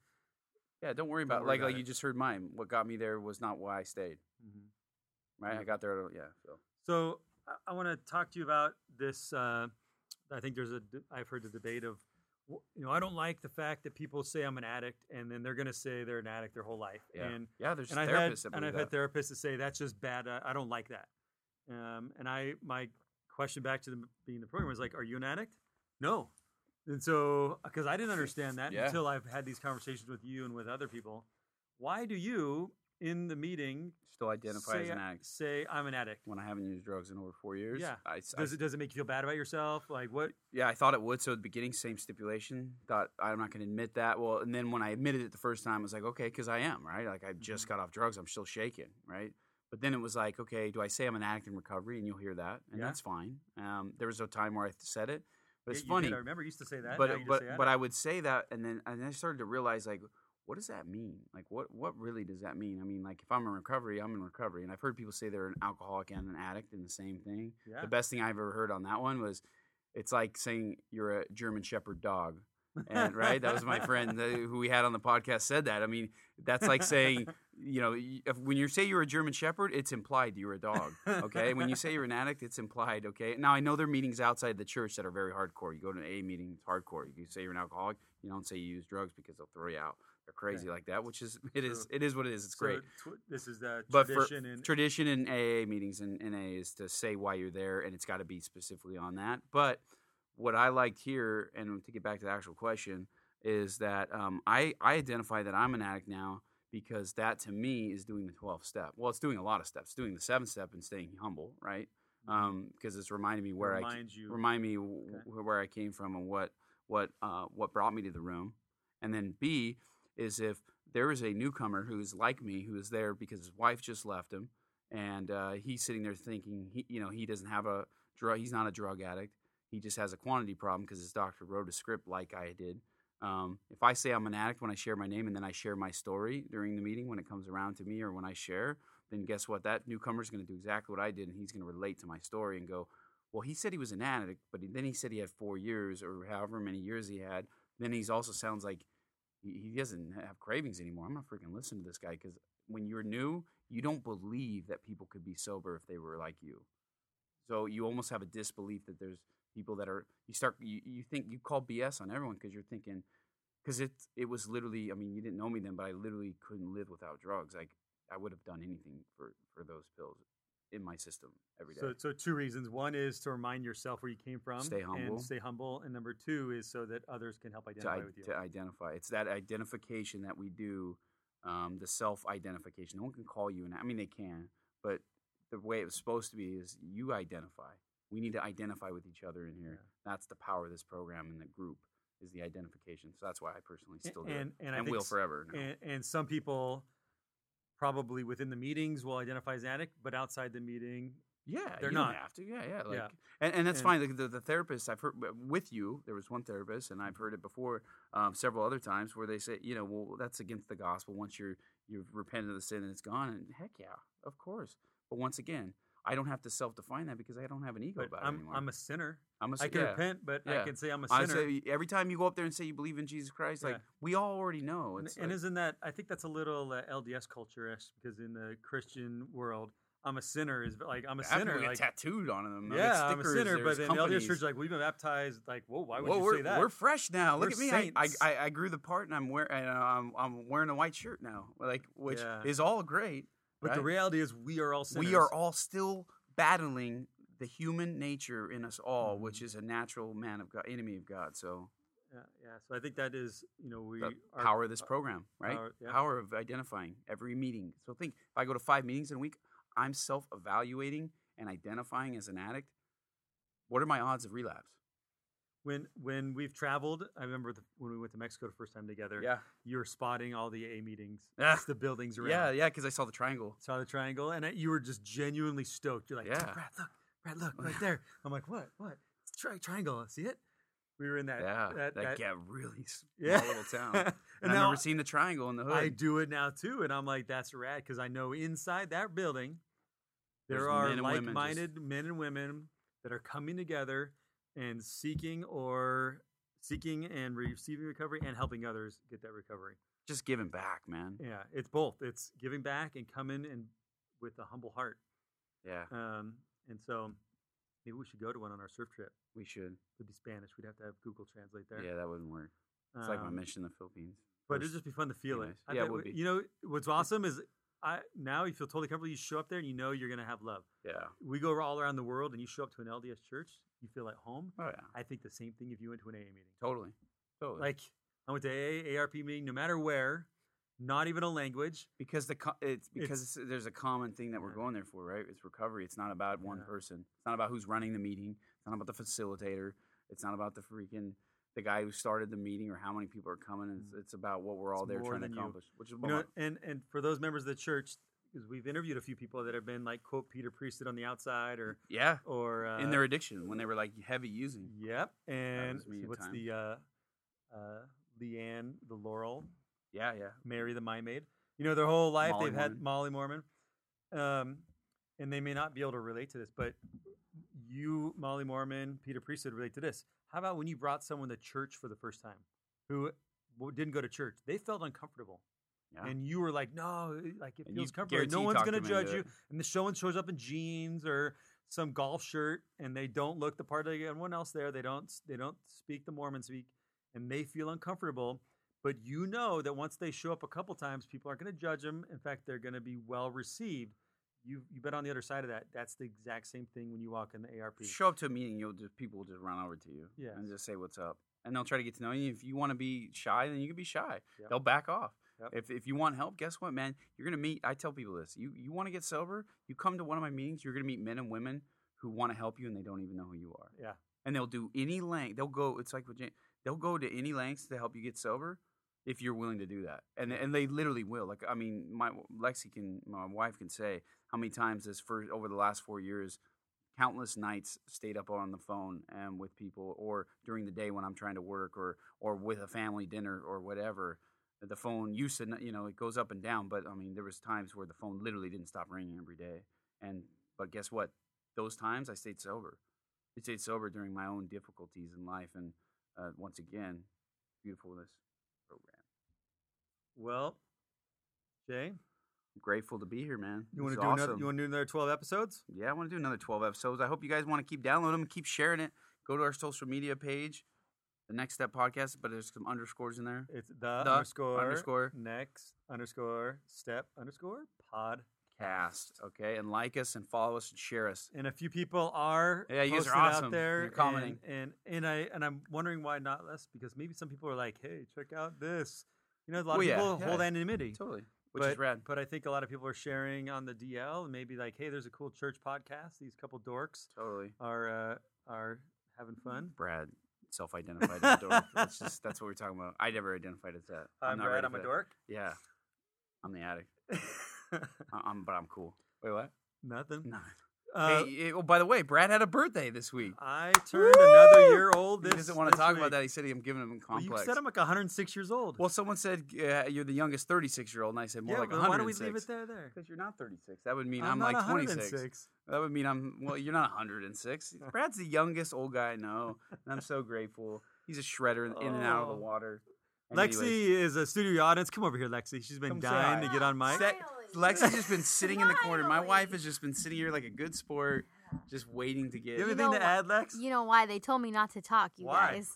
yeah, don't worry don't about worry like about like it. you just heard mine. What got me there was not why I stayed. Right, I got there. Yeah, so So I, I want to talk to you about this. Uh, I think there's a. I've heard the debate of, you know, I don't like the fact that people say I'm an addict, and then they're going to say they're an addict their whole life. yeah, And yeah. There's and I've had and I've that. had therapists that say that's just bad. I, I don't like that. Um, and I my question back to the being the program was like, are you an addict? No. And so because I didn't understand that Yeah. until I've had these conversations with you and with other people. Why do you in the meeting Still identify say, as an addict. say I'm an addict? when I haven't used drugs in over four years. Yeah. I, I- Does it does it make you feel bad about yourself? Like what? yeah, I thought it would. So at the beginning, same stipulation. Thought I'm not going to admit that. Well, and then when I admitted it the first time, I was like, okay, because I am right. Like I just Mm-hmm. got off drugs. I'm still shaking, right? But then it was like, okay, do I say I'm an addict in recovery? And you'll hear that, and Yeah. that's fine. Um, there was no time where I said it, but it's you did. funny. I remember you used to say that. but now you just but say but addict. I would say that, and then and then I started to realize like, what does that mean? Like, what what really does that mean? I mean, like, if I'm in recovery, I'm in recovery, and I've heard people say they're an alcoholic and an addict in the same thing. yeah. The best thing I've ever heard on that one was, it's like saying you're a German Shepherd dog. and right that was my friend who we had on the podcast said that i mean that's like saying you know if, when you say you're a german shepherd it's implied you're a dog okay when you say you're an addict it's implied okay now i know there are meetings outside the church that are very hardcore you go to an a meeting it's hardcore you say you're an alcoholic you don't say you use drugs because they'll throw you out they're crazy like that which is it is it is what it is it's So great tw- this is the but tradition and tradition in AA meetings and NA is to say why you're there, and it's got to be specifically on that. But what I liked here, and to get back to the actual question, is that um, I I identify that I'm an addict now because that to me is doing the 12 step. Well, it's doing a lot of steps, doing the seven step and staying humble, right? Um, because it's reminding me where I reminds you. remind me w- where I came from and what what uh, what brought me to the room. And then B is if there is a newcomer who's like me who is there because his wife just left him, and uh, he's sitting there thinking he you know he doesn't have a drug he's not a drug addict he just has a quantity problem because his doctor wrote a script like I did. Um, if I say I'm an addict when I share my name and then I share my story during the meeting when it comes around to me or when I share, then guess what? That newcomer is going to do exactly what I did and he's going to relate to my story and go, well, he said he was an addict, but then he said he had four years or however many years he had. Then he's also sounds like he, doesn't have cravings anymore. I'm not freaking listening to this guy because when you're new, you don't believe that people could be sober if they were like you. So you almost have a disbelief that there's people that are you start you, you think you call BS on everyone because you're thinking because it it was literally I mean you didn't know me then but I literally couldn't live without drugs like I would have done anything for for those pills in my system every day. So, so two reasons. One is to remind yourself where you came from, Stay humble. and stay humble. And number two is so that others can help to, identify i- with you. to identify. It's that identification that we do, um, the self identification. No one can call you an. I mean, they can, but the way it was supposed to be is you identify. We need to identify with each other in here. That's the power of this program and the group is the identification. So that's why I personally still do and it and, I and will forever. now. And, and some people probably within the meetings will identify as addict, but outside the meeting, Yeah, They're not. have to. Yeah, yeah. Like, Yeah. And, and that's And- fine. The, the, the therapist I've heard with you, there was one therapist, and I've heard it before um, several other times where they say, you know, well, that's against the gospel. Once you're you've repented of the sin and it's gone, and heck yeah, of course. But once again, I don't have to self define that because I don't have an ego but about it I'm anymore. I'm a sinner. I'm a I s- can yeah. repent, but I can say I'm a sinner. say every time you go up there and say you believe in Jesus Christ, like we all already know. and, It's and like- isn't that I think that's a little uh, LDS culture ish because in the Christian world, I'm a sinner is like I'm a sinner. Like, tattooed on them. Yeah, I'm a sinner. But in companies. LDS church, like we've been baptized. Like, whoa, why would Well, you say that? We're fresh now. Look We're at me. I, I. I, grew the part and I'm wearing I'm, I'm wearing a white shirt now. Like which Yeah. is all great. But the reality is, we are all sinners. we are all still battling the human nature in us all, Mhm. which is a natural man of God, enemy of God. So Yeah, yeah. So I think that is, you know, we the are power of this program, right? power- yeah. Power of identifying every meeting. So think if I go to five meetings in a week, I'm self-evaluating and identifying as an addict. What are my odds of relapse? When when we've traveled, I remember the, when we went to Mexico the first time together. Yeah. you were spotting all the A meetings, Ah. the buildings around. Yeah, yeah, because I saw the triangle. saw the triangle, and I- you were just genuinely stoked. You're like, Yeah. Brad, look, Brad, look, right there. I'm like, what, what? It's a tri- triangle. See it? We were in that. yeah, that, that, that- get really small Yeah. little town. and And I now remember seeing the triangle in the hood. I do it now too, and I'm like, that's rad because I know inside that building there There's are men and women just- like-minded men and women that are coming together and seeking or seeking and receiving recovery and helping others get that recovery. Just giving back, man. Yeah, it's both. It's giving back and coming and with a humble heart. Yeah, Um, and so maybe we should go to one on our surf trip. we should. It'd be Spanish. We'd have to have Google Translate there. Yeah, that wouldn't work. It's like my Um, mission in the Philippines. But it'd just be fun to feel it. Yeah, it would we- be. You know what's awesome is I now you feel totally comfortable. You show up there and you know you're gonna have love. yeah. We go all around the world and you show up to an LDS church, you feel at home. Oh yeah. I think the same thing if you went to an AA meeting. Totally. Totally. Like I went to AA, ARP meeting, no matter where, not even a language. because the co- it's because it's, there's a common thing that we're going there for, right? It's recovery. It's not about one Yeah. person. It's not about who's running the meeting. It's not about the facilitator. It's not about the freaking the guy who started the meeting or how many people are coming. It's, it's about what we're all It's there trying to than you. accomplish, which is You know, and and for those members of the church, because we've interviewed a few people that have been like quote Peter Priesthood on the outside or yeah, or uh, in their addiction when they were like heavy using. Yep. And what's times. the uh, uh, Leanne, the Laurel, Yeah, yeah. Mary the Mia Maid. You know, their whole life Molly they've had Molly Mormon. Um, and they may not be able to relate to this, but you, Molly Mormon, Peter Priesthood relate to this. How about when you brought someone to church for the first time who didn't go to church? They felt uncomfortable. Yeah. And you were like, no, like it And feels comfortable. No one's going to judge you. it. And the showman shows up in jeans or some golf shirt, and they don't look the part of everyone else there. They don't. They don't speak the Mormon speak, and they feel uncomfortable. But you know that once they show up a couple times, people aren't going to judge them. In fact, they're going to be well received. You you've been on the other side of that. That's the exact same thing when you walk in the ARP. Show up to a meeting, you'll just people will just run over to you Yes. and just say what's up, and they'll try to get to know you. If you want to be shy, then you can be shy. Yep. They'll back off. Yep. If if you want help, guess what, man? You're gonna meet. I tell people this. You you want to get sober? You come to one of my meetings. You're gonna meet men and women who want to help you, and they don't even know who you are. Yeah. And they'll do any length. They'll go. It's like with Jane, they'll go to any lengths to help you get sober if you're willing to do that. And and they literally will. Like I mean, my Lexi can, my wife can say how many times this first over the last four years, countless nights stayed up on the phone and with people, or during the day when I'm trying to work, or or with a family dinner or whatever. The phone used to, you know, it goes up and down, but I mean, there was times where the phone literally didn't stop ringing every day. And but guess what? Those times I stayed sober. I stayed sober during my own difficulties in life, and uh, once again, beautifulness. Well, Jay, I'm grateful to be here, man. you want to do another? You want to do another twelve episodes? Yeah, I want to do another 12 episodes. I hope you guys want to keep downloading them, keep sharing it. Go to our social media page, the Next Step Podcast, but there's some underscores in there. It's the, The underscore underscore. next underscore step underscore pod. Cast, okay? And like us and follow us and share us. And a few people are Yeah, you guys are awesome. out there. You're commenting. and, and and I and I'm wondering why not less because maybe some people are like, hey, check out this. You know, a lot Well, of yeah, people hold yeah. anonymity. Totally. Which but, is rad. But I think a lot of people are sharing on the DL and maybe like, hey, there's a cool church podcast. These couple dorks Totally. are uh, are having fun. Brad self identified as a dork. That's just that's what we're talking about. I never identified as that. I'm, not Brad. I'm a that. dork. Yeah. I'm the addict. I- I'm but I'm cool. Wait, what? Nothing. No. Uh, hey, oh, by the way, Brad had a birthday this week. I turned another year old. This, He doesn't want to talk week. about that. He said I'm giving him a Well, you said I'm like 106 years old. Well, someone said uh, you're the youngest 36 year old, and I said more yeah, like but 106. why don't we leave it there? There. Because you're not 36. That would mean I'm I'm, like 26. 106. That would mean I'm well. You're not 106. Brad's the youngest old guy I know, and I'm so grateful. He's a shredder in in and out of the Oh. water. And Lexi anyways, is a studio audience. Come over here, Lexi. She's been Come dying to get on mic. Se- Lexi's just been sitting in the corner. My Finally. wife has just been sitting here like a good sport, just waiting to get. You have You anything know to wh- add, Lex? You know why they told me not to talk, you Why? guys?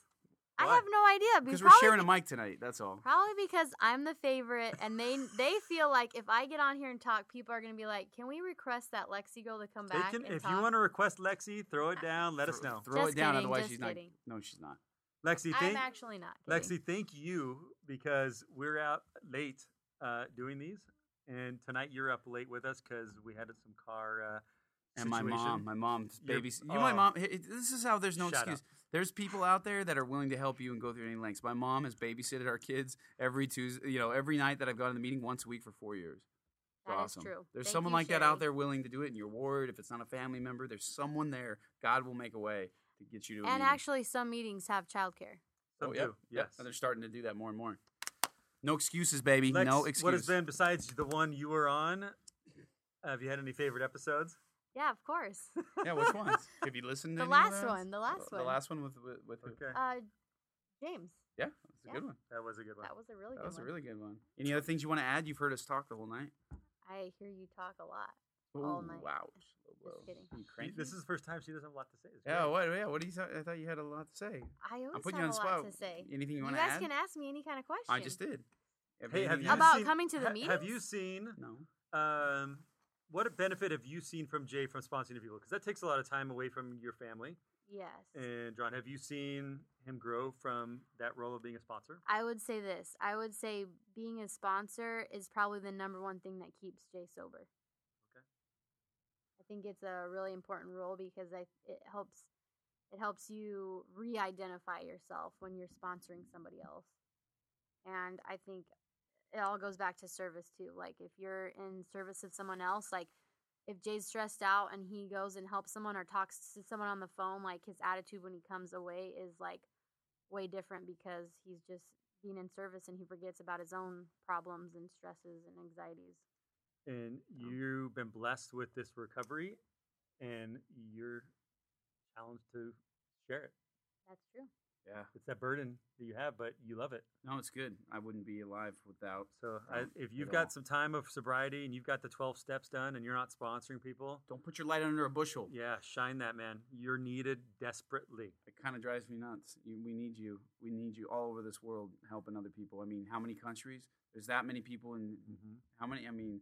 Why? I have no idea. Because Because we're sharing a mic tonight. That's all. Probably because I'm the favorite, and they they feel like if I get on here and talk, people are gonna be like, "Can we request that Lexi girl to come They back?" can- and if talk? you want to request Lexi, throw it down. Let us Throw- know. Throw Just it down. kidding, Otherwise, just she's kidding. not. No, she's not. Lexi, I'm thank actually not. Kidding. Lexi, thank you because we're out late uh, doing these, and tonight you're up late with us because we had some car uh, and my mom. My mom's Your- baby. You, my oh. mom. it- it- This is how there's no Shut excuse. up. There's people out there that are willing to help you and go through any lengths. My mom has babysitted our kids every Tuesday. You know, every night that I've gone to the meeting once a week for four years. It's That is awesome. true. There's Thank someone you, like that out there willing to do it in your ward. If it's not a family member, there's someone there. God will make a way to get you to. A And meeting. actually, some meetings have childcare. Some oh, yeah, do, yes. And they're starting to do that more and more. No excuses, baby. Lex, no excuses. What has been besides the one you were on? Have you had any favorite episodes? Yeah, of course. Yeah, which ones? Have you listened to The any of last those? one, the last The one. The last one with with, with who? Okay, Uh, James, Yeah, that's a Yeah. good one. that was a good one. that was a really That good was a really good one. Any other things you want to add? You've heard us talk the whole night. I hear you talk a lot. All Ooh, night. Wow. Just kidding. You She- cranky? this is the first time she doesn't have a lot to say. It's yeah. great. What? Yeah. What do you? Th- I thought you had a lot to say. I always I'm have you on the a lot spot. to say. Anything you You want to ask. You guys add? can ask me any kind of question. I just did. Hey, have you add? About seen- coming to the ha- Have you meetings? seen? No. Um, what benefit have you seen from Jay from sponsoring people? Because that takes a lot of time away from your family. Yes. And John, have you seen him grow from that role of being a sponsor? I would say this. I would say being a sponsor is probably the number one thing that keeps Jay sober. Think it's a really important role because I it helps it helps you re-identify yourself when you're sponsoring somebody else. And I think it all goes back to service too. Like if you're in service of someone else, like if Jay's stressed out and he goes and helps someone or talks to someone on the phone, like his attitude when he comes away is like way different because he's just being in service and he forgets about his own problems and stresses and anxieties. And you've been blessed with this recovery, and you're challenged to share it. That's true. Yeah. It's that burden that you have, but you love it. No, it's good. I wouldn't be alive without. So I, if you've got all. some time of sobriety and you've got the 12 steps done and you're not sponsoring people, Don't put your light under a bushel. yeah, shine that, man. You're needed desperately. It kind of drives me nuts. You, we need you. We need you all over this world helping other people. I mean, how many countries? There's that many people in mm-hmm. how many? I mean,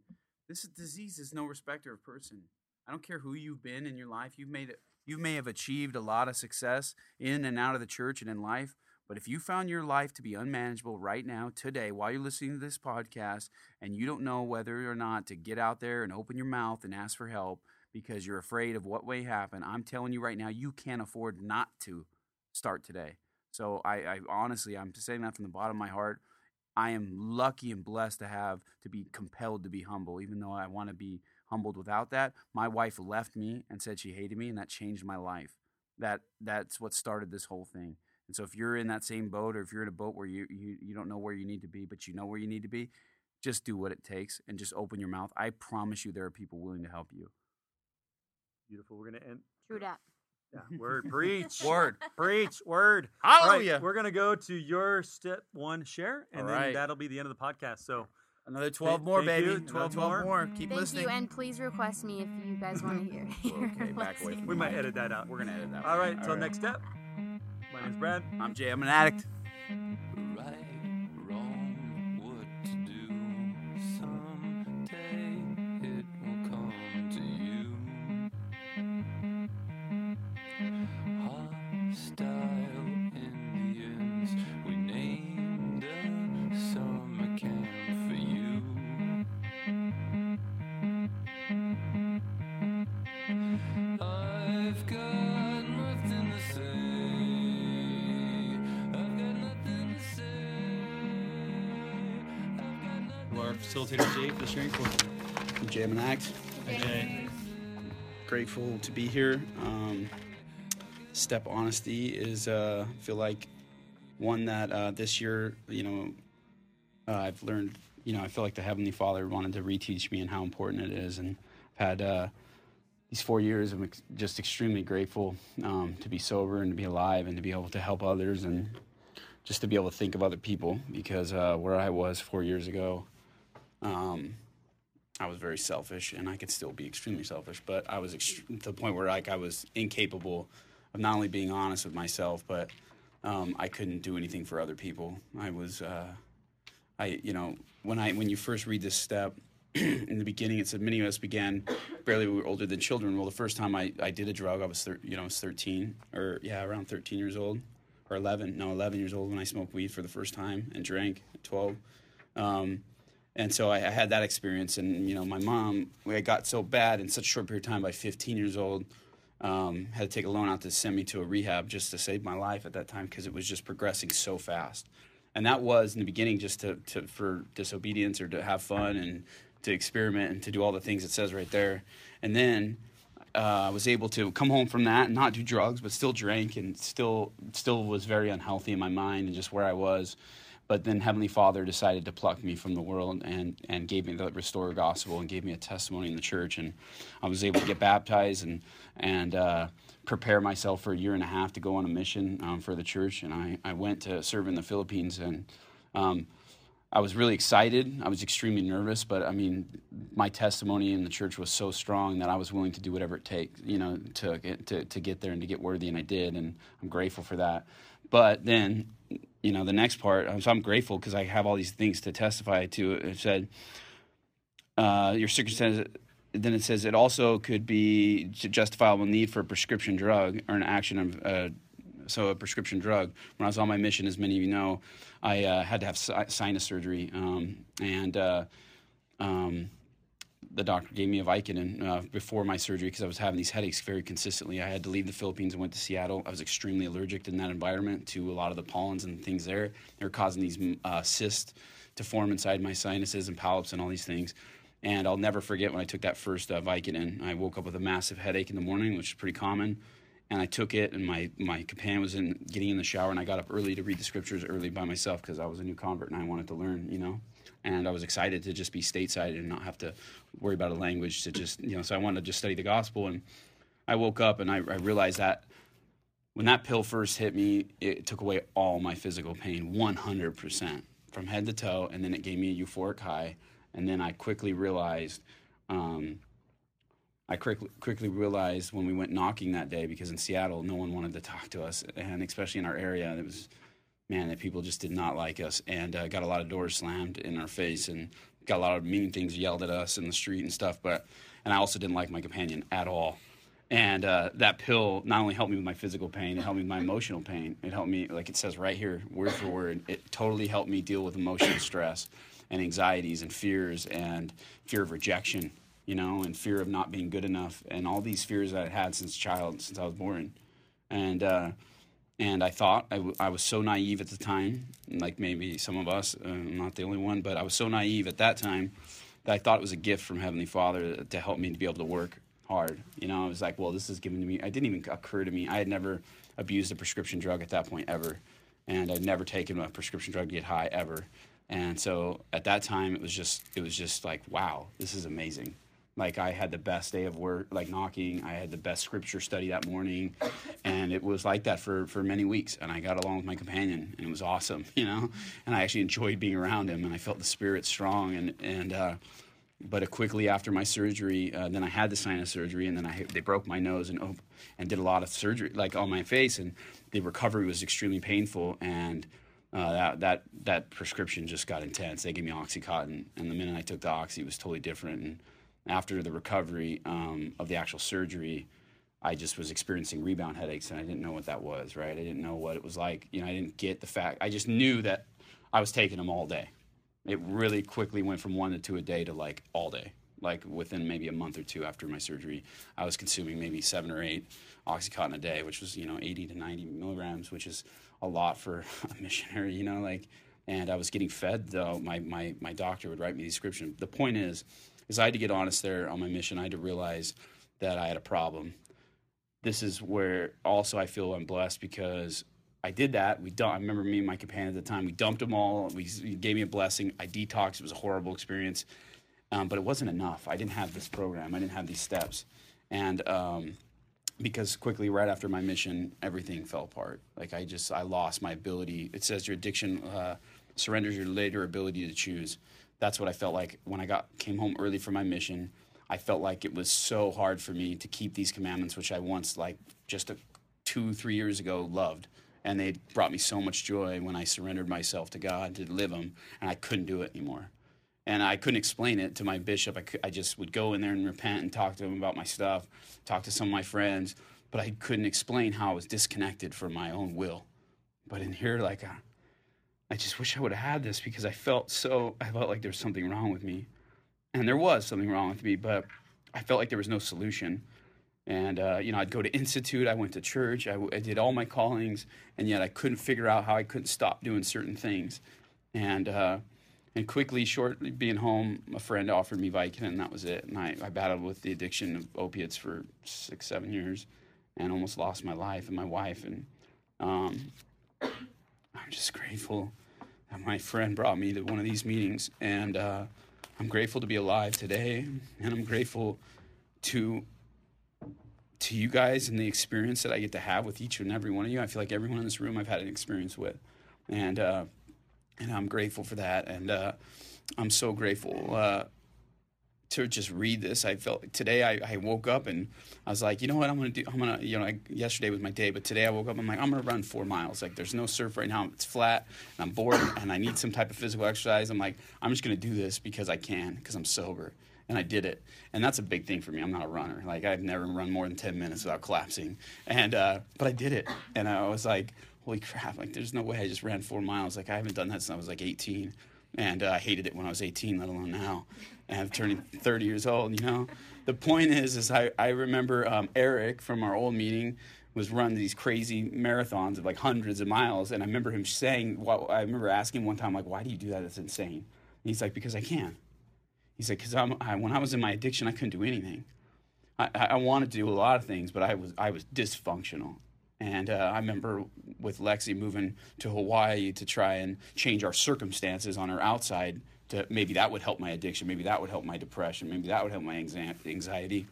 this disease is no respecter of person. I don't care who you've been in your life. You've made it. You may have achieved a lot of success in and out of the church and in life. But if you found your life to be unmanageable right now, today, while you're listening to this podcast, and you don't know whether or not to get out there and open your mouth and ask for help because you're afraid of what may happen, I'm telling you right now, you can't afford not to start today. So I, I honestly, I'm saying that from the bottom of my heart. I am lucky and blessed to have to be compelled to be humble, even though I want to be humbled without that. My wife left me and said she hated me, and that changed my life. That that's what started this whole thing. And so if you're in that same boat, or if you're in a boat where you, you you don't know where you need to be, but you know where you need to be, just do what it takes and just open your mouth. I promise you, there are people willing to help you. Beautiful. We're going to end. True dat. Yeah, word. Preach. Word. Preach. Word. All right, Hallelujah. we're going to go to your step one share, and All then right. that'll be the end of the podcast. So Another 12 more, baby. you. Another 12 12 more. more. Keep Thank listening. you, and please request me if you guys want to hear. Okay, back away from we might edit that out. We're going to edit that. All right. one. right, until next step. My name's Brad. I'm Jay. I'm an addict. Grateful to be here. Um, step honesty is, uh, I feel like, one that uh, this year, you know, uh, I've learned, you know, I feel like the Heavenly Father wanted to reteach me and how important it is. And I've had uh, these four years, I'm ex- just extremely grateful um, to be sober and to be alive and to be able to help others and just to be able to think of other people because uh, where I was four years ago, um, I was very selfish and I could still be extremely selfish, but I was ext- to the point where like I was incapable of not only being honest with myself, but um, I couldn't do anything for other people. I was, uh, I you know, when I when you first read this step in the beginning, it said many of us began barely we were older than children. Well, the first time I, I did a drug, I was thir- you know I was thirteen or yeah around thirteen years old or eleven no eleven years old when I smoked weed for the first time and drank at twelve. Um, and so I, I had that experience. And you know, my mom, I got so bad in such a short period of time. By 15 years old, um, had to take a loan out to send me to a rehab just to save my life at that time because it was just progressing so fast. And that was in the beginning just to, to for disobedience or to have fun and to experiment and to do all the things it says right there. And then uh, I was able to come home from that and not do drugs, but still drank and still still was very unhealthy in my mind and just where I was. But then Heavenly Father decided to pluck me from the world and, and gave me the restored gospel and gave me a testimony in the church. And I was able to get baptized and, and uh, prepare myself for a year and a half to go on a mission um, for the church. And I, I went to serve in the Philippines. And um, I was really excited. I was extremely nervous. But I mean, my testimony in the church was so strong that I was willing to do whatever it takes, you know, to get, to, to get there and to get worthy. And I did. And I'm grateful for that. But then you know, the next part, so I'm grateful because I have all these things to testify to. It said, uh, your circumstances, then it says it also could be justifiable need for a prescription drug or an action of, uh, so a prescription drug. When I was on my mission, as many of you know, I uh, had to have sinus surgery. Um, and, uh, um, the doctor gave me a Vicodin uh, before my surgery because I was having these headaches very consistently. I had to leave the Philippines and went to Seattle. I was extremely allergic in that environment to a lot of the pollens and things there. They were causing these uh, cysts to form inside my sinuses and polyps and all these things. And I'll never forget when I took that first uh, Vicodin. I woke up with a massive headache in the morning, which is pretty common. And I took it, and my, my companion was in getting in the shower, and I got up early to read the scriptures early by myself because I was a new convert and I wanted to learn, you know and I was excited to just be stateside and not have to worry about a language to just you know. So I wanted to just study the gospel, and I woke up and I, I realized that when that pill first hit me, it took away all my physical pain, one hundred percent from head to toe, and then it gave me a euphoric high, and then I quickly realized. Um, I quickly, quickly realized when we went knocking that day because in Seattle no one wanted to talk to us, and especially in our area, it was man, that people just did not like us and uh, got a lot of doors slammed in our face and got a lot of mean things yelled at us in the street and stuff. But and I also didn't like my companion at all. And uh, that pill not only helped me with my physical pain, it helped me with my emotional pain. It helped me, like it says right here, word for word. It totally helped me deal with emotional stress and anxieties and fears and fear of rejection, you know, and fear of not being good enough and all these fears that I had since child, since I was born. And uh, and I thought I, w- I was so naive at the time, like maybe some of us, uh, not the only one, but I was so naive at that time that I thought it was a gift from Heavenly Father to help me to be able to work hard. You know, I was like, well, this is given to me. It didn't even occur to me. I had never abused a prescription drug at that point ever, and I'd never taken a prescription drug to get high ever. And so at that time, it was just it was just like, wow, this is amazing. Like I had the best day of work, like knocking. I had the best scripture study that morning, and it was like that for for many weeks. And I got along with my companion, and it was awesome, you know. And I actually enjoyed being around him, and I felt the spirit strong. And and uh, but quickly after my surgery, uh, then I had the sinus surgery, and then I they broke my nose and op- and did a lot of surgery, like on my face, and the recovery was extremely painful and. Uh, that that that prescription just got intense. They gave me OxyContin, and the minute I took the oxy, it was totally different. And after the recovery um, of the actual surgery, I just was experiencing rebound headaches, and I didn't know what that was. Right? I didn't know what it was like. You know, I didn't get the fact. I just knew that I was taking them all day. It really quickly went from one to two a day to like all day. Like within maybe a month or two after my surgery, I was consuming maybe seven or eight OxyContin a day, which was you know 80 to 90 milligrams, which is a lot for a missionary. You know, like, and I was getting fed though. My my my doctor would write me the prescription. The point is is I had to get honest there on my mission. I had to realize that I had a problem. This is where also I feel I'm blessed because I did that. We dump, I remember me and my companion at the time. We dumped them all. We gave me a blessing. I detoxed. It was a horrible experience, um, but it wasn't enough. I didn't have this program. I didn't have these steps, and um, because quickly right after my mission, everything fell apart. Like I just I lost my ability. It says your addiction uh, surrenders your later ability to choose that's what I felt like when I got came home early for my mission. I felt like it was so hard for me to keep these commandments, which I once like just a, two, three years ago loved, and they brought me so much joy when I surrendered myself to God to live them, and I couldn't do it anymore. And I couldn't explain it to my bishop. I, I just would go in there and repent and talk to him about my stuff, talk to some of my friends, but I couldn't explain how I was disconnected from my own will. But in here, like, I just wish I would have had this because I felt so, I felt like there was something wrong with me. And there was something wrong with me, but I felt like there was no solution. And, uh, you know, I'd go to Institute, I went to church, I, I did all my callings, and yet I couldn't figure out how I couldn't stop doing certain things. And, uh, and quickly, shortly being home, a friend offered me Vicodin, and that was it. And I, I battled with the addiction of opiates for six, seven years, and almost lost my life and my wife. And um, I'm just grateful my friend brought me to one of these meetings, and uh, I'm grateful to be alive today, and I'm grateful to to you guys and the experience that I get to have with each and every one of you. I feel like everyone in this room I've had an experience with, and uh, and I'm grateful for that. And uh, I'm so grateful uh, to just read this. I felt today I, I woke up and I was like, you know what, I'm gonna do. I'm gonna, you know, I, yesterday was my day, but today I woke up. I'm like, I'm gonna run four miles. Like, there's no surf right now. It's flat, and I'm bored, and I need some type of physical exercise. I'm like, I'm just gonna do this because I can, because I'm sober. And I did it, and that's a big thing for me. I'm not a runner. Like I've never run more than ten minutes without collapsing, and uh, but I did it, and I was like, holy crap! Like there's no way I just ran four miles. Like I haven't done that since I was like 18, and uh, I hated it when I was 18, let alone now. And I'm turning 30 years old. You know, the point is, is I I remember um, Eric from our old meeting was running these crazy marathons of like hundreds of miles, and I remember him saying, well, I remember asking him one time like, why do you do that? It's insane. And he's like, because I can. He said, because I, when I was in my addiction, I couldn't do anything. I, I wanted to do a lot of things, but I was I was dysfunctional. And uh, I remember with Lexi moving to Hawaii to try and change our circumstances on our outside. To maybe that would help my addiction. Maybe that would help my depression. Maybe that would help my anxiety.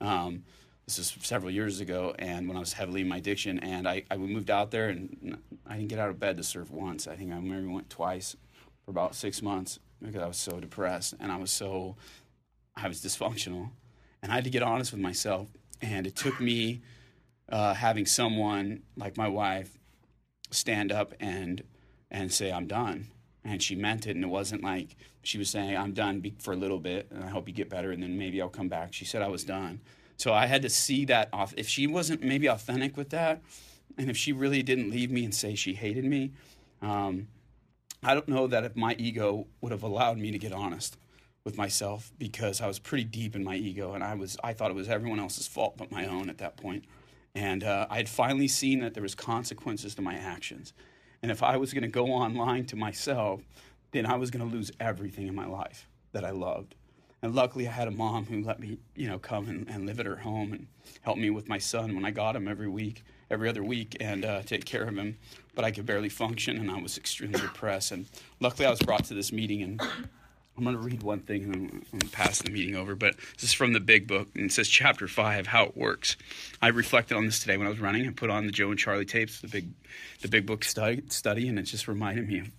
Um, this is several years ago, and when I was heavily in my addiction, and I, I moved out there, and I didn't get out of bed to surf once. I think I maybe went twice for about six months because I was so depressed and I was so I was dysfunctional, and I had to get honest with myself. And it took me uh, having someone like my wife stand up and and say I'm done, and she meant it, and it wasn't like she was saying I'm done for a little bit, and I hope you get better, and then maybe I'll come back. She said I was done, so I had to see that off. If she wasn't maybe authentic with that, and if she really didn't leave me and say she hated me. Um, I don't know that if my ego would have allowed me to get honest with myself because I was pretty deep in my ego and I was I thought it was everyone else's fault but my own at that point. And uh, I had finally seen that there was consequences to my actions. And if I was going to go online to myself, then I was going to lose everything in my life that I loved. And luckily, I had a mom who let me, you know, come and, and live at her home and help me with my son when I got him every week, every other week, and uh, take care of him. But I could barely function, and I was extremely depressed. And luckily, I was brought to this meeting, and I'm going to read one thing, and I'm going to pass the meeting over. But this is from the Big Book, and it says Chapter Five: How it works. I reflected on this today when I was running. I put on the Joe and Charlie tapes, the big, the Big Book study, study, and it just reminded me of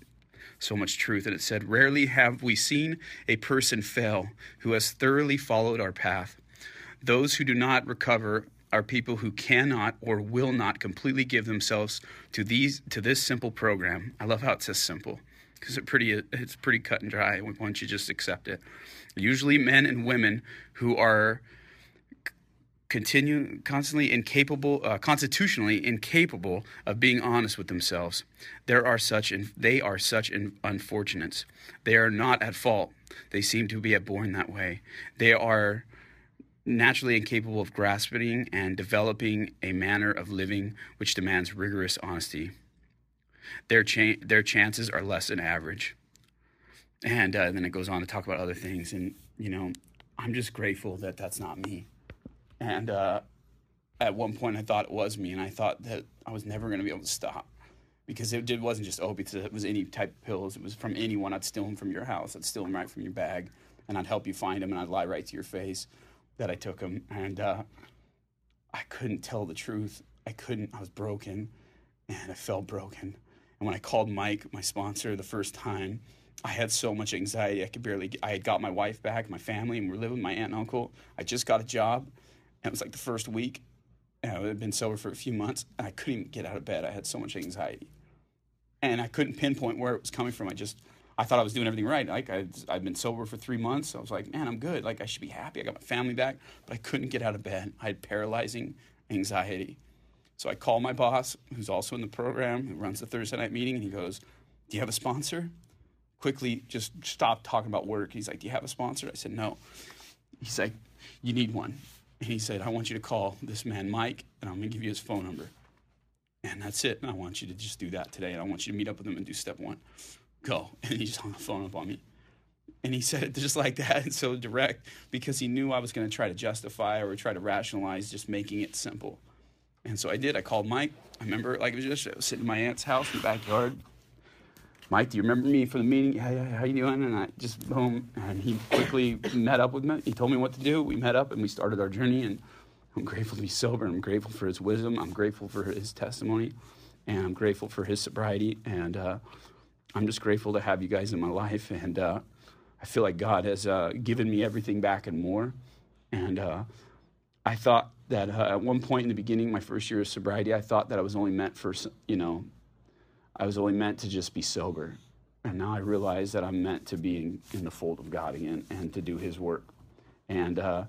so much truth. And it said, Rarely have we seen a person fail who has thoroughly followed our path. Those who do not recover are people who cannot or will not completely give themselves to these to this simple program. I love how it says simple because it pretty it's pretty cut and dry once you just accept it. Usually men and women who are continue constantly incapable uh, constitutionally incapable of being honest with themselves there are such and they are such in, unfortunates. They are not at fault. They seem to be born that way. They are naturally incapable of grasping and developing a manner of living which demands rigorous honesty their cha- their chances are less than average and uh, then it goes on to talk about other things and you know i'm just grateful that that's not me and uh, at one point, I thought it was me, and I thought that I was never going to be able to stop because it did, wasn't just opiates; it was any type of pills. It was from anyone. I'd steal them from your house. I'd steal them right from your bag, and I'd help you find them, and I'd lie right to your face that I took them. And uh, I couldn't tell the truth. I couldn't. I was broken, and I felt broken. And when I called Mike, my sponsor, the first time, I had so much anxiety. I could barely. I had got my wife back, my family, and we're living with my aunt and uncle. I just got a job and it was like the first week. And I had been sober for a few months, and I couldn't even get out of bed. I had so much anxiety, and I couldn't pinpoint where it was coming from. I just, I thought I was doing everything right. Like i I'd been sober for three months. I was like, man, I'm good. Like I should be happy. I got my family back, but I couldn't get out of bed. I had paralyzing anxiety. So I call my boss, who's also in the program, who runs the Thursday night meeting, and he goes, Do you have a sponsor? Quickly, just stopped talking about work. He's like, Do you have a sponsor? I said, No. He's like, You need one. And he said, I want you to call this man, Mike, and I'm going to give you his phone number. And that's it. And I want you to just do that today. And I want you to meet up with him and do step one. Go. And he just hung the phone up on me. And he said it just like that and so direct because he knew I was going to try to justify or try to rationalize just making it simple. And so I did. I called Mike. I remember like it was just I was sitting in my aunt's house in the backyard. Mike, do you remember me from the meeting? Yeah, yeah, how you doing? And I just boom, and he quickly met up with me. He told me what to do. We met up and we started our journey. And I'm grateful to be sober. I'm grateful for his wisdom. I'm grateful for his testimony, and I'm grateful for his sobriety. And uh, I'm just grateful to have you guys in my life. And uh, I feel like God has uh, given me everything back and more. And uh, I thought that uh, at one point in the beginning, my first year of sobriety, I thought that I was only meant for, you know, I was only meant to just be sober. And now I realize that I'm meant to be in, in the fold of God again and to do His work. And uh,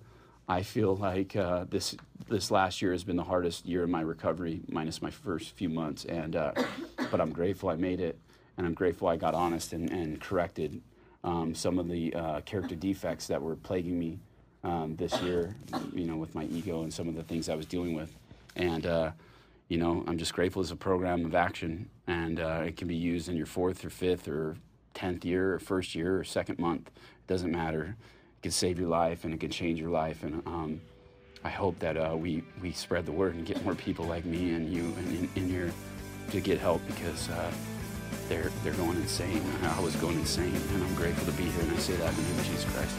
I feel like uh, this this last year has been the hardest year of my recovery, minus my first few months. And uh, but I'm grateful I made it, and I'm grateful I got honest and, and corrected um, some of the uh, character defects that were plaguing me um, this year. You know, with my ego and some of the things I was dealing with, and uh, you know, I'm just grateful it's a program of action, and uh, it can be used in your fourth or fifth or tenth year or first year or second month. It doesn't matter. It can save your life and it can change your life. And um, I hope that uh, we we spread the word and get more people like me and you and in, in here to get help because uh, they're they're going insane. I was going insane, and I'm grateful to be here. And I say that in the name of Jesus Christ.